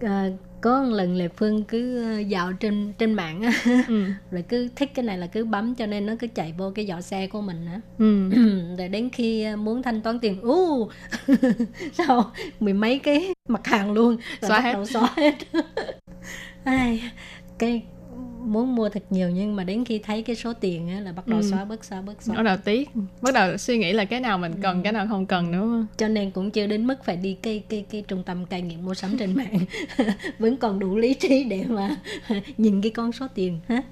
Ờ, có một lần Lệ Phương cứ ờ, dạo trên trên mạng á. Ừ. rồi cứ thích cái này là cứ bấm cho nên nó cứ chạy vô cái giỏ xe của mình á. Ừ. rồi đến khi ờ, muốn thanh toán tiền u! Sao mười mấy cái mặt hàng luôn. Rồi Xóa bắt hết. đầu xóa hết. Ai, cái muốn mua thật nhiều nhưng mà đến khi thấy cái số tiền á là bắt đầu Ừ. xóa bớt xóa bớt xóa bắt đầu tiếc bắt đầu suy nghĩ là cái nào mình cần cái nào không cần nữa cho nên cũng chưa đến mức phải đi cái cái cái trung tâm cai nghiện mua sắm trên mạng. Vẫn còn đủ lý trí để mà nhìn cái con số tiền ha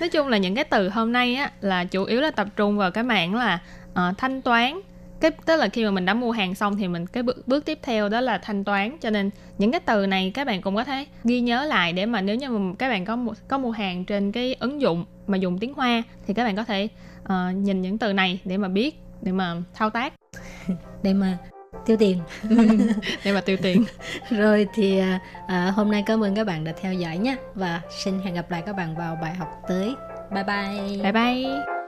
nói chung là những cái từ hôm nay á là chủ yếu là tập trung vào cái mảng là ờ, thanh toán cái tức là khi mà mình đã mua hàng xong thì mình cái bước, bước tiếp theo đó là thanh toán. Cho nên những cái từ này các bạn cũng có thể ghi nhớ lại để mà nếu như mà các bạn có có mua hàng trên cái ứng dụng mà dùng tiếng Hoa thì các bạn có thể ờ, nhìn những từ này để mà biết để mà thao tác. Để mà tiêu tiền. Để mà tiêu tiền. Rồi thì à, hôm nay cảm ơn các bạn đã theo dõi nhé. Và xin hẹn gặp lại các bạn vào bài học tới. Bye bye. Bye bye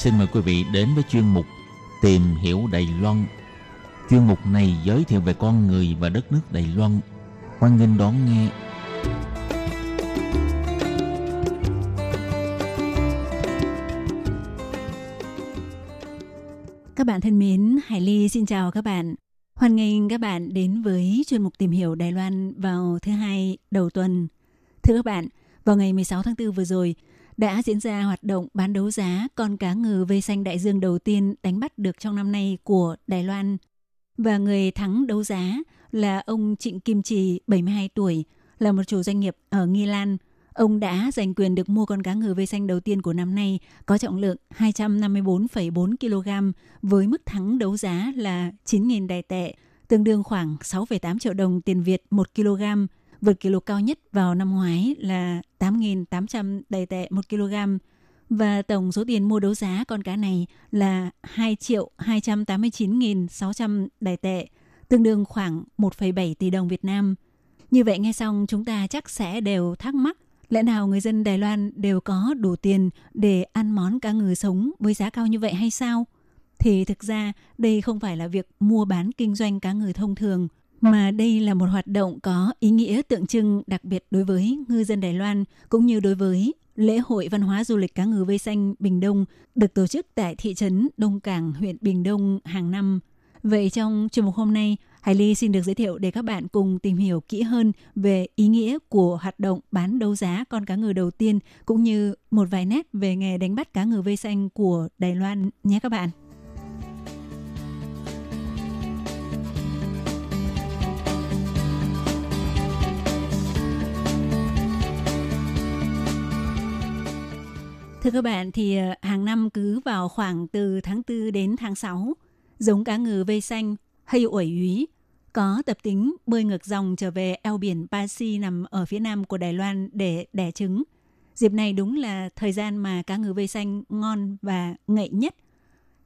Xin mời quý vị đến với chuyên mục Tìm hiểu Đài Loan. Chuyên mục này giới thiệu về con người và đất nước Đài Loan. Hoan nghênh đón nghe. Các bạn thân mến, Hải Ly xin chào các bạn. Hoan nghênh các bạn đến với chuyên mục tìm hiểu Đài Loan vào thứ hai đầu tuần. Thưa các bạn, vào ngày 16 tháng 4 vừa rồi, đã diễn ra hoạt động bán đấu giá con cá ngừ vây xanh đại dương đầu tiên đánh bắt được trong năm nay của Đài Loan. Và người thắng đấu giá là ông Trịnh Kim Trì, 72 tuổi, là một chủ doanh nghiệp ở Nghi Lan. Ông đã giành quyền được mua con cá ngừ vây xanh đầu tiên của năm nay có trọng lượng 254,4 kg với mức thắng đấu giá là 9.000 đài tệ, tương đương khoảng 6,8 triệu đồng tiền Việt 1 kg vượt kỷ lục cao nhất vào năm ngoái là 8.800 đầy tệ 1 kg và tổng số tiền mua đấu giá con cá này là 2 triệu 289.600 đài tệ, tương đương khoảng 1,7 tỷ đồng Việt Nam. Như vậy nghe xong chúng ta chắc sẽ đều thắc mắc lẽ nào người dân Đài Loan đều có đủ tiền để ăn món cá ngừ sống với giá cao như vậy hay sao? Thì thực ra đây không phải là việc mua bán kinh doanh cá ngừ thông thường – mà đây là một hoạt động có ý nghĩa tượng trưng đặc biệt đối với ngư dân Đài Loan cũng như đối với lễ hội văn hóa du lịch cá ngừ vây xanh Bình Đông được tổ chức tại thị trấn Đông Cảng, huyện Bình Đông hàng năm. Vậy trong chương mục hôm nay, Hải Ly xin được giới thiệu để các bạn cùng tìm hiểu kỹ hơn về ý nghĩa của hoạt động bán đấu giá con cá ngừ đầu tiên cũng như một vài nét về nghề đánh bắt cá ngừ vây xanh của Đài Loan nhé các bạn. Thưa các bạn, thì ờ, hàng năm cứ vào khoảng từ tháng 4 đến tháng 6, giống cá ngừ vây xanh hay ủi úy có tập tính bơi ngược dòng trở về eo biển Pasi nằm ở phía nam của Đài Loan để đẻ trứng. Dịp này đúng là thời gian mà cá ngừ vây xanh ngon và ngậy nhất.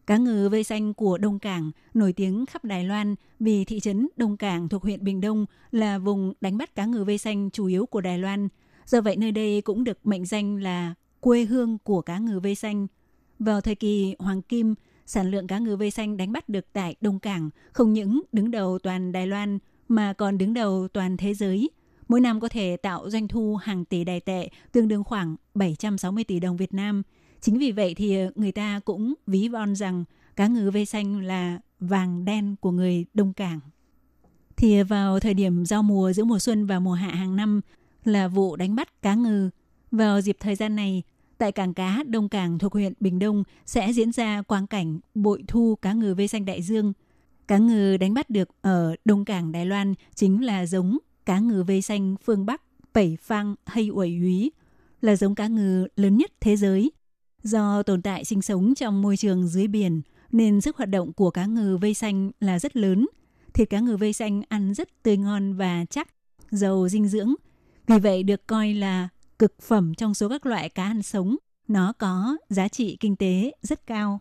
Cá ngừ vây xanh của Đông Cảng nổi tiếng khắp Đài Loan vì thị trấn Đông Cảng thuộc huyện Bình Đông là vùng đánh bắt cá ngừ vây xanh chủ yếu của Đài Loan. Do vậy nơi đây cũng được mệnh danh là quê hương của cá ngừ vây xanh. Vào thời kỳ Hoàng Kim, sản lượng cá ngừ vây xanh đánh bắt được tại Đông Cảng không những đứng đầu toàn Đài Loan mà còn đứng đầu toàn thế giới. Mỗi năm có thể tạo doanh thu hàng tỷ đài tệ, tương đương khoảng 760 tỷ đồng Việt Nam. Chính vì vậy thì người ta cũng ví von rằng cá ngừ vây xanh là vàng đen của người Đông Cảng. Thì vào thời điểm giao mùa giữa mùa xuân và mùa hạ hàng năm là vụ đánh bắt cá ngừ. Vào dịp thời gian này, tại cảng cá Đông Cảng thuộc huyện Bình Đông sẽ diễn ra quang cảnh bội thu cá ngừ vây xanh đại dương. Cá ngừ đánh bắt được ở Đông Cảng Đài Loan chính là giống cá ngừ vây xanh phương Bắc Bảy Phang hay Uẩy Úy, là giống cá ngừ lớn nhất thế giới. Do tồn tại sinh sống trong môi trường dưới biển nên sức hoạt động của cá ngừ vây xanh là rất lớn. Thịt cá ngừ vây xanh ăn rất tươi ngon và chắc, giàu dinh dưỡng. Vì vậy được coi là cực phẩm trong số các loại cá ăn sống. Nó có giá trị kinh tế rất cao.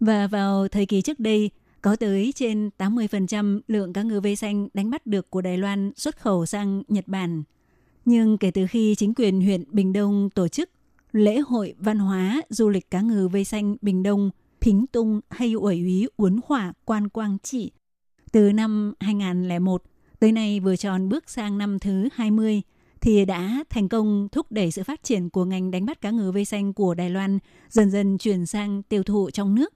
Và vào thời kỳ trước đây, có tới trên 80% lượng cá ngừ vây xanh đánh bắt được của Đài Loan xuất khẩu sang Nhật Bản. Nhưng kể từ khi chính quyền huyện Bình Đông tổ chức lễ hội văn hóa du lịch cá ngừ vây xanh Bình Đông, Thính Tung hay ủy úy Uốn Hỏa Quan Quang Trị, từ năm 2001 tới nay vừa tròn bước sang năm thứ 20, thì đã thành công thúc đẩy sự phát triển của ngành đánh bắt cá ngừ vây xanh của Đài Loan dần dần chuyển sang tiêu thụ trong nước.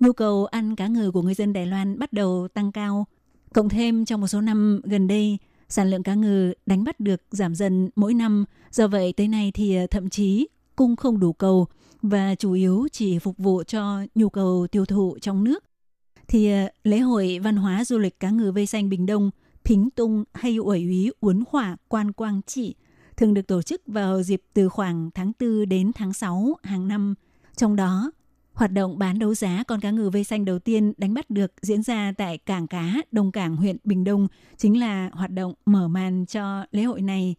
Nhu cầu ăn cá ngừ của người dân Đài Loan bắt đầu tăng cao. Cộng thêm trong một số năm gần đây, sản lượng cá ngừ đánh bắt được giảm dần mỗi năm. Do vậy tới nay thì ờ, thậm chí cung không đủ cầu và chủ yếu chỉ phục vụ cho nhu cầu tiêu thụ trong nước. Thì ờ, lễ hội văn hóa du lịch cá ngừ vây xanh Bình Đông – Pính Tung hay ủy úy Uốn Hỏa Quan Quang Trị thường được tổ chức vào dịp từ khoảng tháng 4 đến tháng 6 hàng năm. Trong đó, hoạt động bán đấu giá con cá ngừ vây xanh đầu tiên đánh bắt được diễn ra tại cảng cá Đông Cảng huyện Bình Đông chính là hoạt động mở màn cho lễ hội này.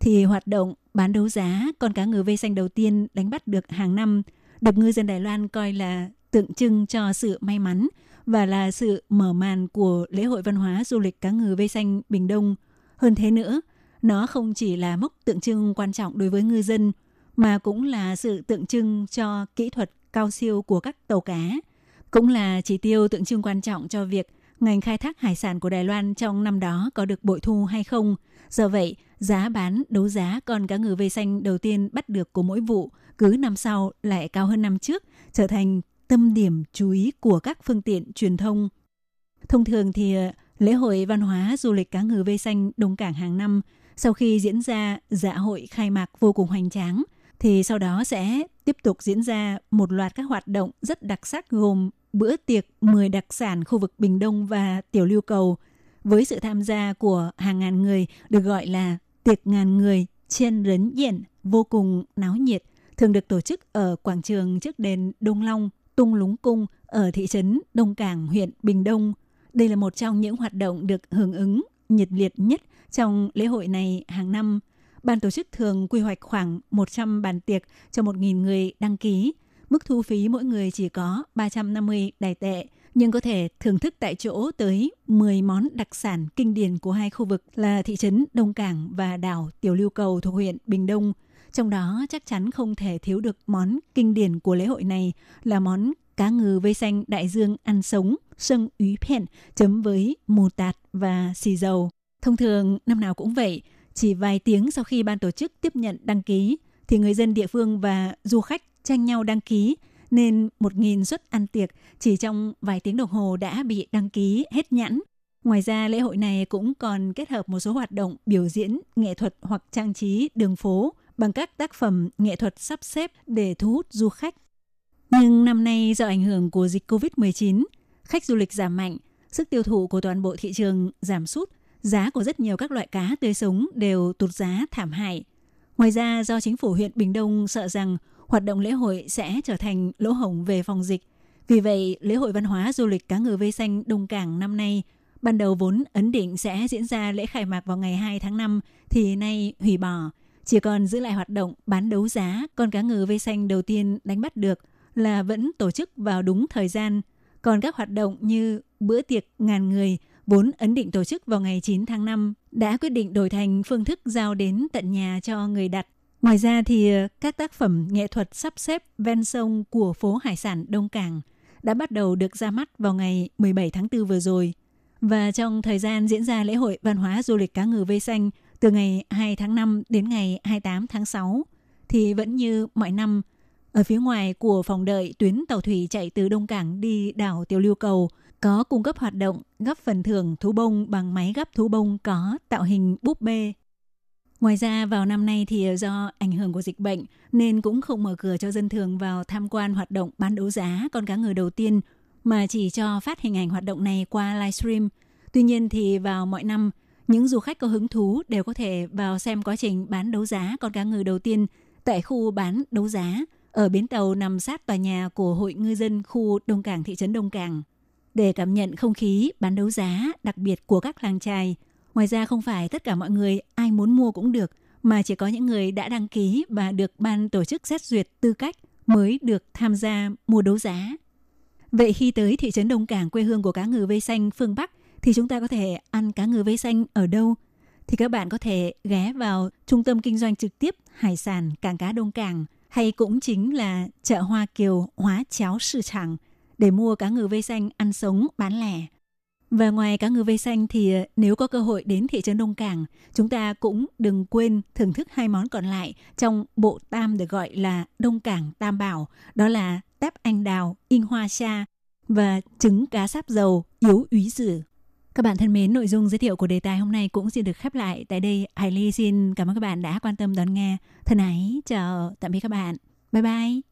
Thì hoạt động bán đấu giá con cá ngừ vây xanh đầu tiên đánh bắt được hàng năm được ngư dân Đài Loan coi là tượng trưng cho sự may mắn và là sự mở màn của lễ hội văn hóa du lịch cá ngừ vây xanh Bình Đông. Hơn thế nữa, nó không chỉ là mốc tượng trưng quan trọng đối với ngư dân, mà cũng là sự tượng trưng cho kỹ thuật cao siêu của các tàu cá, cũng là chỉ tiêu tượng trưng quan trọng cho việc ngành khai thác hải sản của Đài Loan trong năm đó có được bội thu hay không. Do vậy, giá bán đấu giá con cá ngừ vây xanh đầu tiên bắt được của mỗi vụ cứ năm sau lại cao hơn năm trước, trở thành tâm điểm chú ý của các phương tiện truyền thông. Thông thường thì ờ, lễ hội văn hóa du lịch cá ngừ vây xanh Đông Cảng hàng năm sau khi diễn ra dạ hội khai mạc vô cùng hoành tráng thì sau đó sẽ tiếp tục diễn ra một loạt các hoạt động rất đặc sắc gồm bữa tiệc 10 đặc sản khu vực Bình Đông và Tiểu Lưu Cầu với sự tham gia của hàng ngàn người được gọi là tiệc ngàn người trên rấn diện vô cùng náo nhiệt thường được tổ chức ở quảng trường trước đền Đông Long, Tung Lúng Cung ở thị trấn Đông Cảng, huyện Bình Đông. Đây là một trong những hoạt động được hưởng ứng nhiệt liệt nhất trong lễ hội này hàng năm. Ban tổ chức thường quy hoạch khoảng 100 bàn tiệc cho 1.000 người đăng ký. Mức thu phí mỗi người chỉ có 350 đài tệ, nhưng có thể thưởng thức tại chỗ tới 10 món đặc sản kinh điển của hai khu vực là thị trấn Đông Cảng và đảo Tiểu Lưu Cầu thuộc huyện Bình Đông. Trong đó chắc chắn không thể thiếu được món kinh điển của lễ hội này là món cá ngừ vây xanh đại dương ăn sống, sân úy phèn chấm với mù tạt và xì dầu. Thông thường năm nào cũng vậy, chỉ vài tiếng sau khi ban tổ chức tiếp nhận đăng ký thì người dân địa phương và du khách tranh nhau đăng ký nên 1.000 suất ăn tiệc chỉ trong vài tiếng đồng hồ đã bị đăng ký hết nhãn. Ngoài ra, lễ hội này cũng còn kết hợp một số hoạt động biểu diễn, nghệ thuật hoặc trang trí đường phố bằng các tác phẩm nghệ thuật sắp xếp để thu hút du khách. Nhưng năm nay do ảnh hưởng của dịch COVID-19, khách du lịch giảm mạnh, sức tiêu thụ của toàn bộ thị trường giảm sút, giá của rất nhiều các loại cá tươi sống đều tụt giá thảm hại. Ngoài ra, do chính phủ huyện Bình Đông sợ rằng hoạt động lễ hội sẽ trở thành lỗ hổng về phòng dịch, vì vậy lễ hội văn hóa du lịch cá ngừ vây xanh Đông Cảng năm nay ban đầu vốn ấn định sẽ diễn ra lễ khai mạc vào ngày 2 tháng 5 thì nay hủy bỏ, chỉ còn giữ lại hoạt động bán đấu giá, con cá ngừ vây xanh đầu tiên đánh bắt được là vẫn tổ chức vào đúng thời gian. Còn các hoạt động như bữa tiệc ngàn người, vốn ấn định tổ chức vào ngày 9 tháng 5 đã quyết định đổi thành phương thức giao đến tận nhà cho người đặt. Ngoài ra thì ờ, các tác phẩm nghệ thuật sắp xếp ven sông của phố hải sản Đông Cảng đã bắt đầu được ra mắt vào ngày 17 tháng 4 vừa rồi. Và trong thời gian diễn ra lễ hội văn hóa du lịch cá ngừ vây xanh từ ngày 2 tháng 5 đến ngày 28 tháng 6 thì vẫn như mọi năm, ở phía ngoài của phòng đợi tuyến tàu thủy chạy từ Đông Cảng đi đảo Tiểu Lưu Cầu có cung cấp hoạt động gấp phần thưởng thú bông bằng máy gấp thú bông có tạo hình búp bê. Ngoài ra, vào năm nay thì do ảnh hưởng của dịch bệnh nên cũng không mở cửa cho dân thường vào tham quan hoạt động bán đấu giá con cá ngừ đầu tiên, mà chỉ cho phát hình ảnh hoạt động này qua livestream. Tuy nhiên thì vào mọi năm những du khách có hứng thú đều có thể vào xem quá trình bán đấu giá con cá ngừ đầu tiên tại khu bán đấu giá ở bến tàu nằm sát tòa nhà của Hội Ngư dân khu Đông Cảng thị trấn Đông Cảng để cảm nhận không khí bán đấu giá đặc biệt của các làng trài. Ngoài ra không phải tất cả mọi người ai muốn mua cũng được, mà chỉ có những người đã đăng ký và được ban tổ chức xét duyệt tư cách mới được tham gia mua đấu giá. Vậy khi tới thị trấn Đông Cảng quê hương của cá ngừ vây xanh phương Bắc thì chúng ta có thể ăn cá ngừ vây xanh ở đâu? Thì các bạn có thể ghé vào trung tâm kinh doanh trực tiếp hải sản cảng cá Đông Cảng hay cũng chính là chợ Hoa Kiều Hóa Cháo 市场 để mua cá ngừ vây xanh ăn sống bán lẻ. Và ngoài cá ngừ vây xanh thì ờ, nếu có cơ hội đến thị trấn Đông Cảng, chúng ta cũng đừng quên thưởng thức hai món còn lại trong bộ tam được gọi là Đông Cảng Tam Bảo, đó là tép anh đào, in hoa sa và trứng cá sáp dầu, yếu úy rử. Các bạn thân mến, nội dung giới thiệu của đề tài hôm nay cũng xin được khép lại tại đây. Hải Ly xin cảm ơn các bạn đã quan tâm đón nghe. Thân ái, chào tạm biệt các bạn. Bye bye.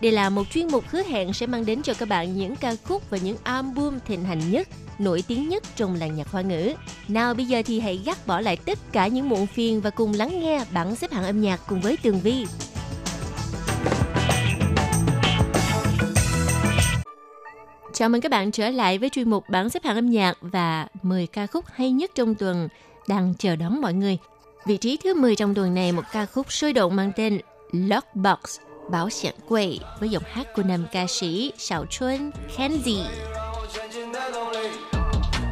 Đây là một chuyên mục hứa hẹn sẽ mang đến cho các bạn những ca khúc và những album thịnh hành nhất, nổi tiếng nhất trong làng nhạc hoa ngữ. Nào bây giờ thì hãy gác bỏ lại tất cả những muộn phiền và cùng lắng nghe bảng xếp hạng âm nhạc cùng với Tường Vi. Chào mừng các bạn trở lại với chuyên mục bảng xếp hạng âm nhạc và 10 ca khúc hay nhất trong tuần đang chờ đón mọi người. Vị trí thứ 10 trong tuần này một ca khúc sôi động mang tên Lockbox Bảo Xiển Quầy với giọng hát của nam ca sĩ Sào Xuân Kenzie.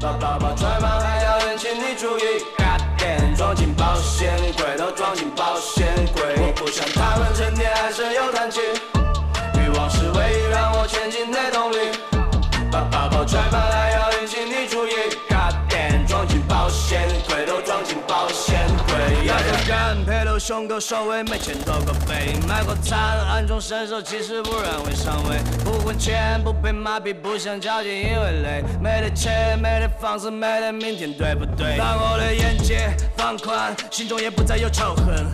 把爸爸揣满还要人请你注意，嘎电装进保险柜，都装进保险柜。我不想他们成天还是有 胸口收尾，没钱多个背，买过菜，暗中伸手，其实不然会上位。不混钱，不被麻痹，不想交警，因为累。没得钱，没得房子，没得明天，对不对？把我的眼界放宽，心中也不再有仇恨。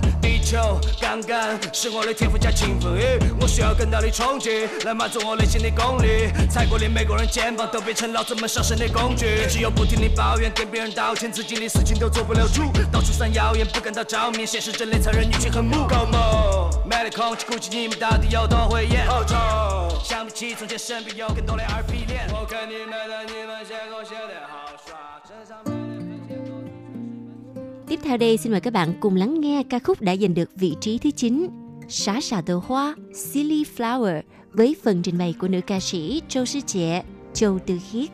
地球杠杆是我的天赋加勤奋，诶我需要更大的冲击来满足我内心的功力，踩过的每个人肩膀都变成老子们上升的工具。只有不停地抱怨，跟别人道歉，自己的事情都做不了主，到处散谣言，不感到着迷，现实真的残忍，女权很木。够猛，没得空气，估计你们到底有多会演？欧洲，相比起从前，身边有更多的二皮脸。我看你们的，你们写歌写得 Tiếp theo đây xin mời các bạn cùng lắng nghe ca khúc đã giành được vị trí thứ 9 Xá xà tờ hoa Silly Flower với phần trình bày của nữ ca sĩ Châu Sư Trẻ, Châu Tư Khiết.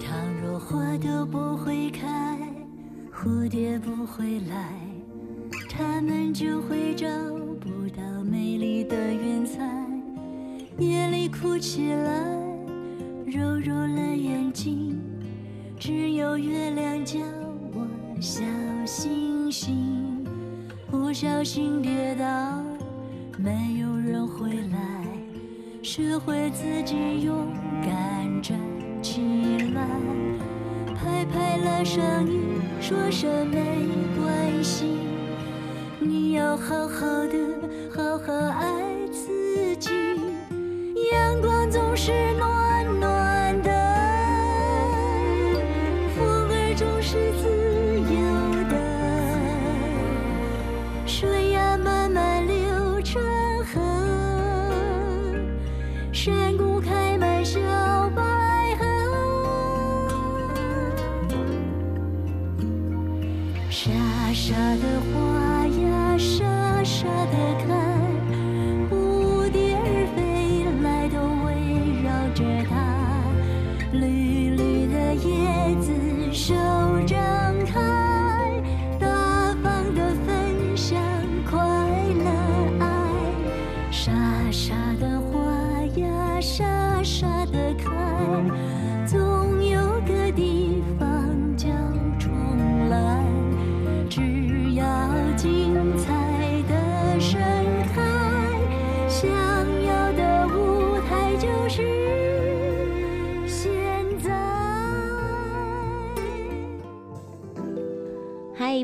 倘若花都不会开，蝴蝶不会来，它们就会找不到美丽的云彩。夜里哭起来， 揉揉了眼睛，只有月亮叫我小星星。不小心跌倒，没有人会来。学会自己勇敢站起来，拍拍了上衣，说声没关系。你要好好的，好好爱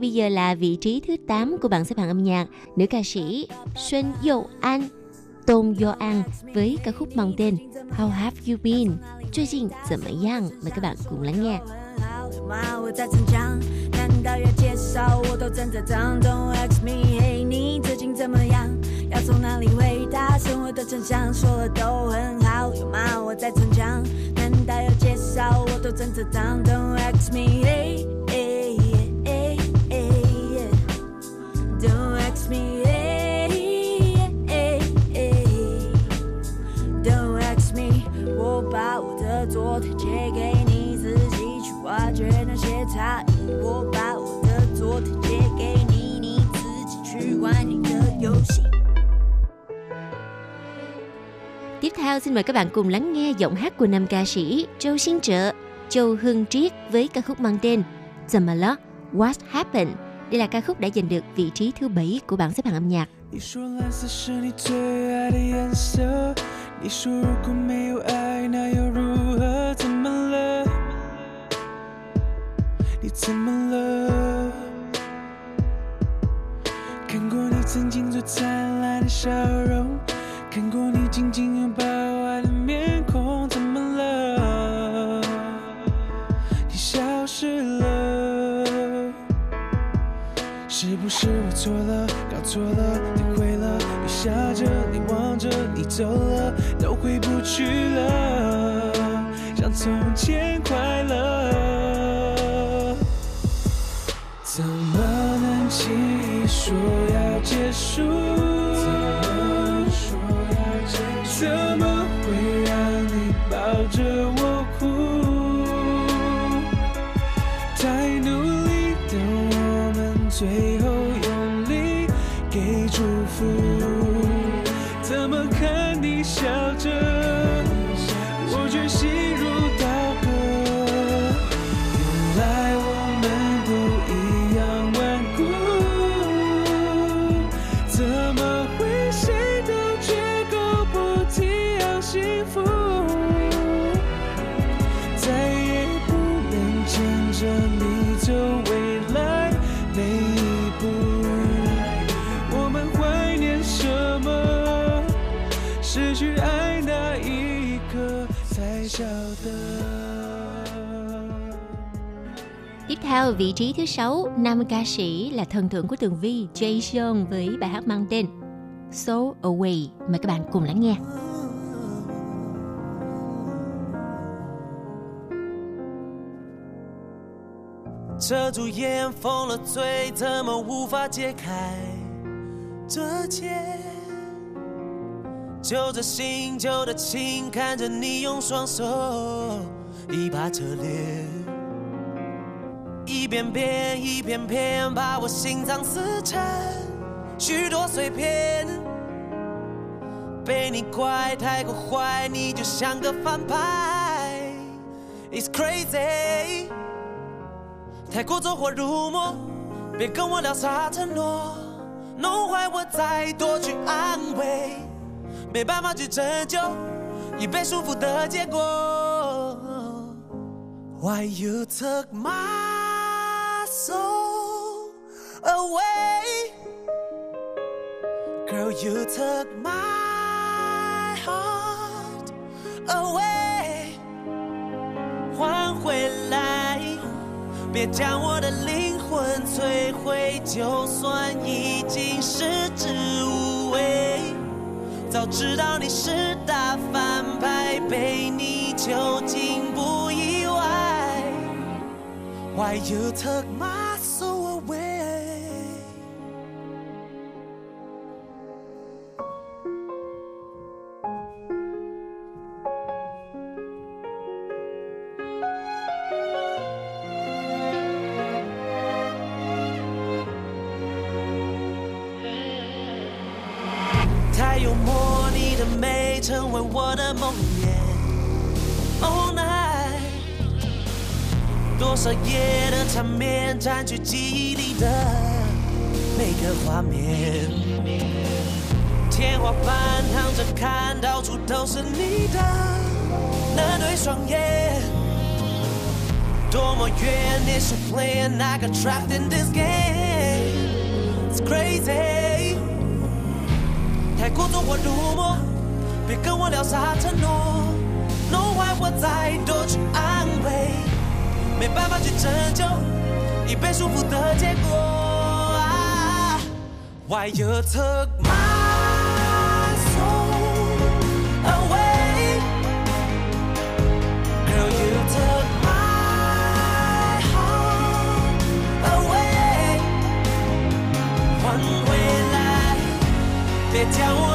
bây giờ là vị trí thứ 8 của bảng xếp hạng âm nhạc nữ ca sĩ Xuân Dâu An, Tôn Do An với ca khúc mang tên How Have You Been? 最近怎么样？mời các bạn cùng lắng nghe. 吗？我在逞强，难道要介绍我都正在长？Don't ask me，嘿，你最近怎么样？要从哪里回答？生活的真相说了都很好，有吗？我在逞强，难道要介绍我都正在长？Don't ask me，嘿，嘿， theo xin mời các bạn cùng lắng nghe giọng hát của nam ca sĩ Châu Xin Trợ, Châu Hưng Triết với ca khúc mang tên怎么了 What Happened. Đây là ca khúc đã giành được vị trí thứ bảy của bảng xếp hạng âm nhạc. 你说蓝色是你最爱的颜色，你说如果没有爱，那又如何？怎么了？你怎么了？看过你曾经最灿烂的笑容， 看过你紧紧拥抱爱的面孔，怎么了？你消失了。是不是我错了，搞错了，你会了，雨下着，你望着，你走了，都回不去了，像从前快乐。怎么能轻易说要结束？theo vị trí thứ sáu, nam ca sĩ là thần tượng của Tường Vi, Jason với bài hát mang tên So Away. Mời các bạn cùng lắng nghe. 遮住眼，封了嘴，怎么无法解开这结？揪着心，揪着情，看着你用双手一把扯裂， 一遍遍，一遍遍，把我心脏撕成许多碎片。被你怪太过坏，你就像个反派，It's crazy。太过走火入魔，别跟我聊啥承诺，弄坏我再多去安慰，没办法去拯救已被束缚的结果。Why you took my soul away, girl? You took my heart away，还回来。别将我的灵魂摧毁，就算已经食之无味。早知道你是大反 Why you took my soul 多少夜的缠绵占据记忆里的每个画面。天花板躺着看，到处都是你的那对双眼。多么远，It's plan, I got trapped in this game. It's crazy. 太过走火入魔，别跟我聊啥承诺，弄坏我再多，没办法去拯救已被束缚的结果。啊 Why you took my soul away? Girl, you took my heart away. 还回来。别将我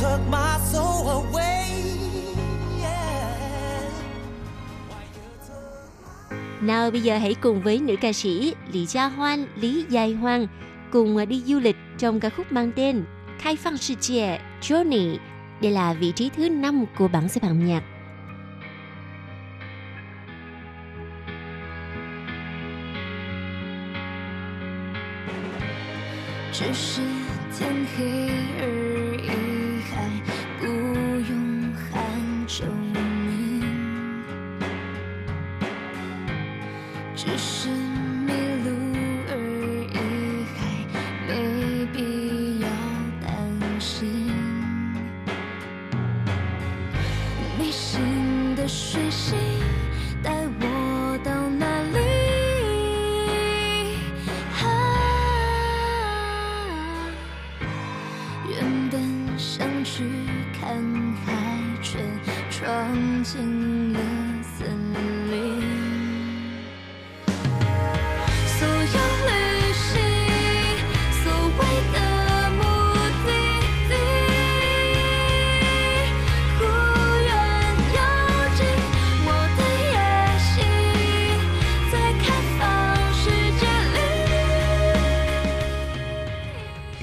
took my soul away. Nào bây giờ hãy cùng với nữ ca sĩ Lý Gia Hoan, Lý Dài Hoan cùng à, đi du lịch trong ca khúc mang tên Khai phang sự trẻ Johnny. Đây là vị trí thứ 5 của bảng xếp hạng nhạc. Just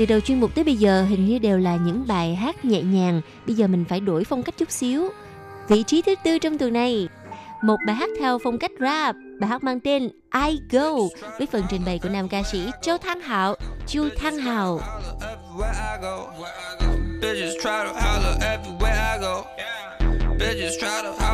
đầu chuyên mục tới bây giờ hình như đều là những bài hát nhẹ nhàng. Bây giờ mình phải đổi phong cách chút xíu. Vị trí thứ tư trong tuần này, một bài hát theo phong cách rap. Bài hát mang tên I Go với phần trình bày của nam ca sĩ Châu Thăng Hạo, Chu Thăng Hạo. Bitches try to holler everywhere I go. Bitches try to holler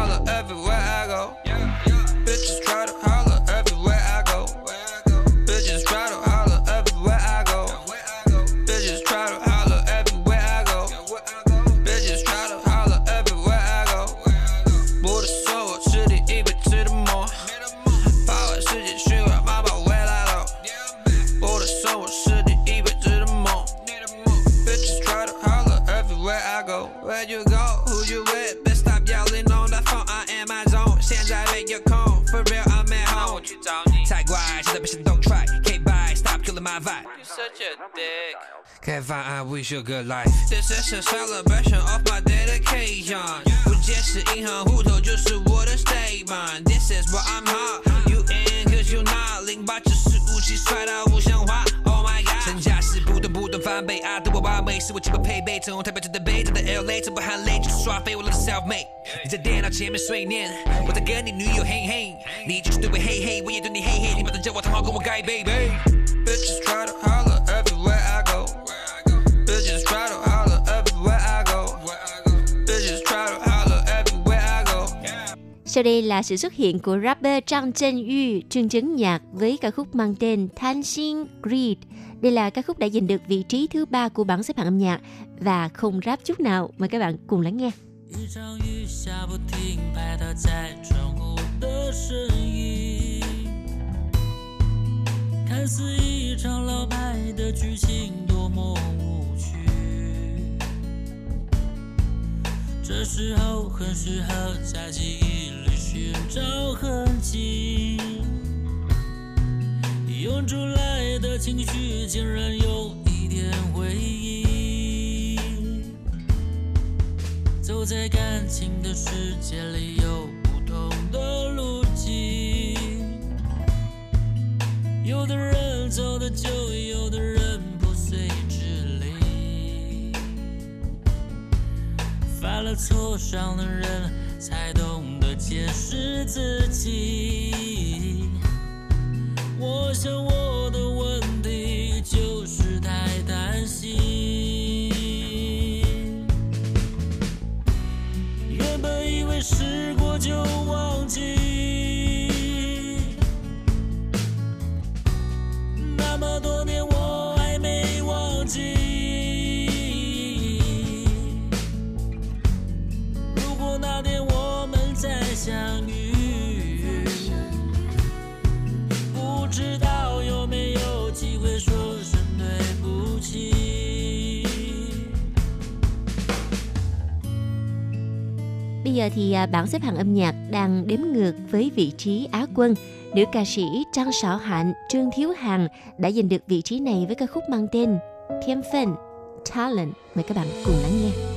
dick. Can't find I wish you good life. This is a celebration of my dedication. 不解释银行户头就是我的 statement. This is what I'm hot. You in cause you not. 零八只是武器，帅到不像话。Oh my god. 身价是不断不断翻倍，啊，对我完美是我基本配备。从台北到北，到 LA，从不含泪，就是耍废，我乐得 self made。你在电脑前面碎念，我在跟你女友嘿嘿，你就是对我嘿嘿，我也对你嘿嘿，你们都叫我汤好跟我盖 baby。Bitches try to holler Sau đây là sự xuất hiện của rapper Trang Chân Yu, Trương Chấn Nhạc với ca khúc mang tên Than Xin Greed. Đây là ca khúc đã giành được vị trí thứ ba của bảng xếp hạng âm nhạc và không rap chút nào. Mời các bạn cùng lắng nghe. 一场雨下不停，拍打在窗户的声音，看似一场老派的剧情，多么无趣。这时候很适合在记忆里 寻找痕迹，涌出来的情绪竟然有一点回忆。走在感情的世界里有不同的路径，有的人走得久，有的人不随之离。犯了错，伤了人，才懂解释自己。我想我的问题就是太担心。原本以为时过就 Bây giờ thì à, bảng xếp hạng âm nhạc đang đếm ngược với vị trí Á quân. Nữ ca sĩ Trang Sảo Hạnh, Trương Thiếu Hằng đã giành được vị trí này với ca khúc mang tên Thiên Phân, Talent. Mời các bạn cùng lắng nghe.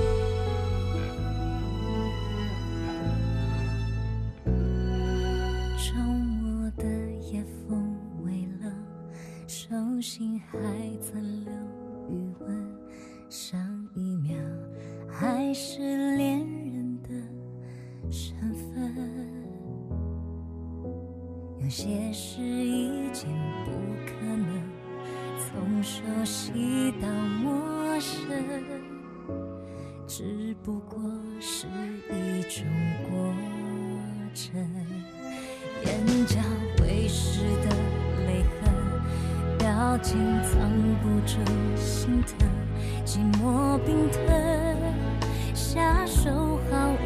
悉到陌生，只不过是一种过程。眼角会湿的泪痕，表情藏不住心疼，寂寞冰吞，下手毫无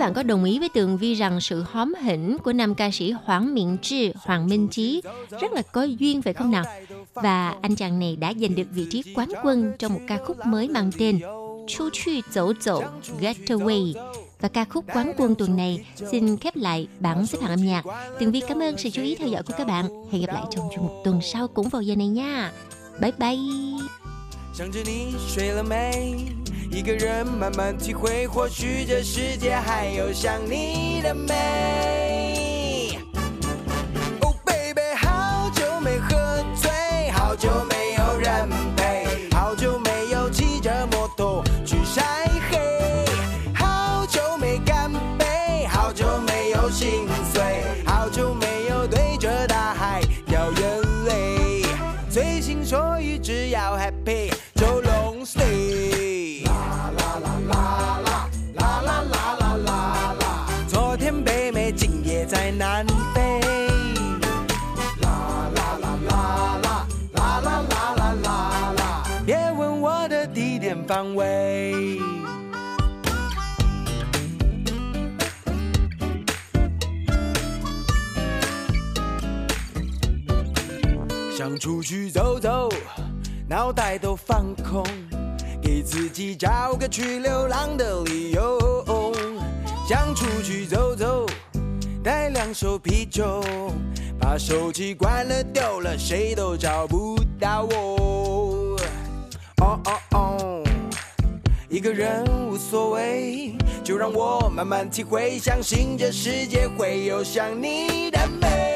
bạn có đồng ý với Tường Vi rằng sự hóm hỉnh của nam ca sĩ Hoàng Miện Trư, Hoàng Minh Chí rất là có duyên phải không nào? Và anh chàng này đã giành được vị trí quán quân trong một ca khúc mới mang tên Chu Chu Dẫu Dẫu Get Away. Và ca khúc quán quân tuần này xin khép lại bảng xếp hạng âm nhạc. Tường Vi cảm ơn sự chú ý theo dõi của các bạn. Hẹn gặp lại trong chuyên mục tuần sau cũng vào giờ này nha. Bye bye! 想着你睡了没？ 一个人慢慢体会，或许这世界还有想你的美。出去走走，脑袋都放空，给自己找个去流浪的理由。想出去走走，带两手啤酒，把手机关了丢了，谁都找不到我。哦哦哦，一个人无所谓，就让我慢慢体会，相信这世界会有想你的美。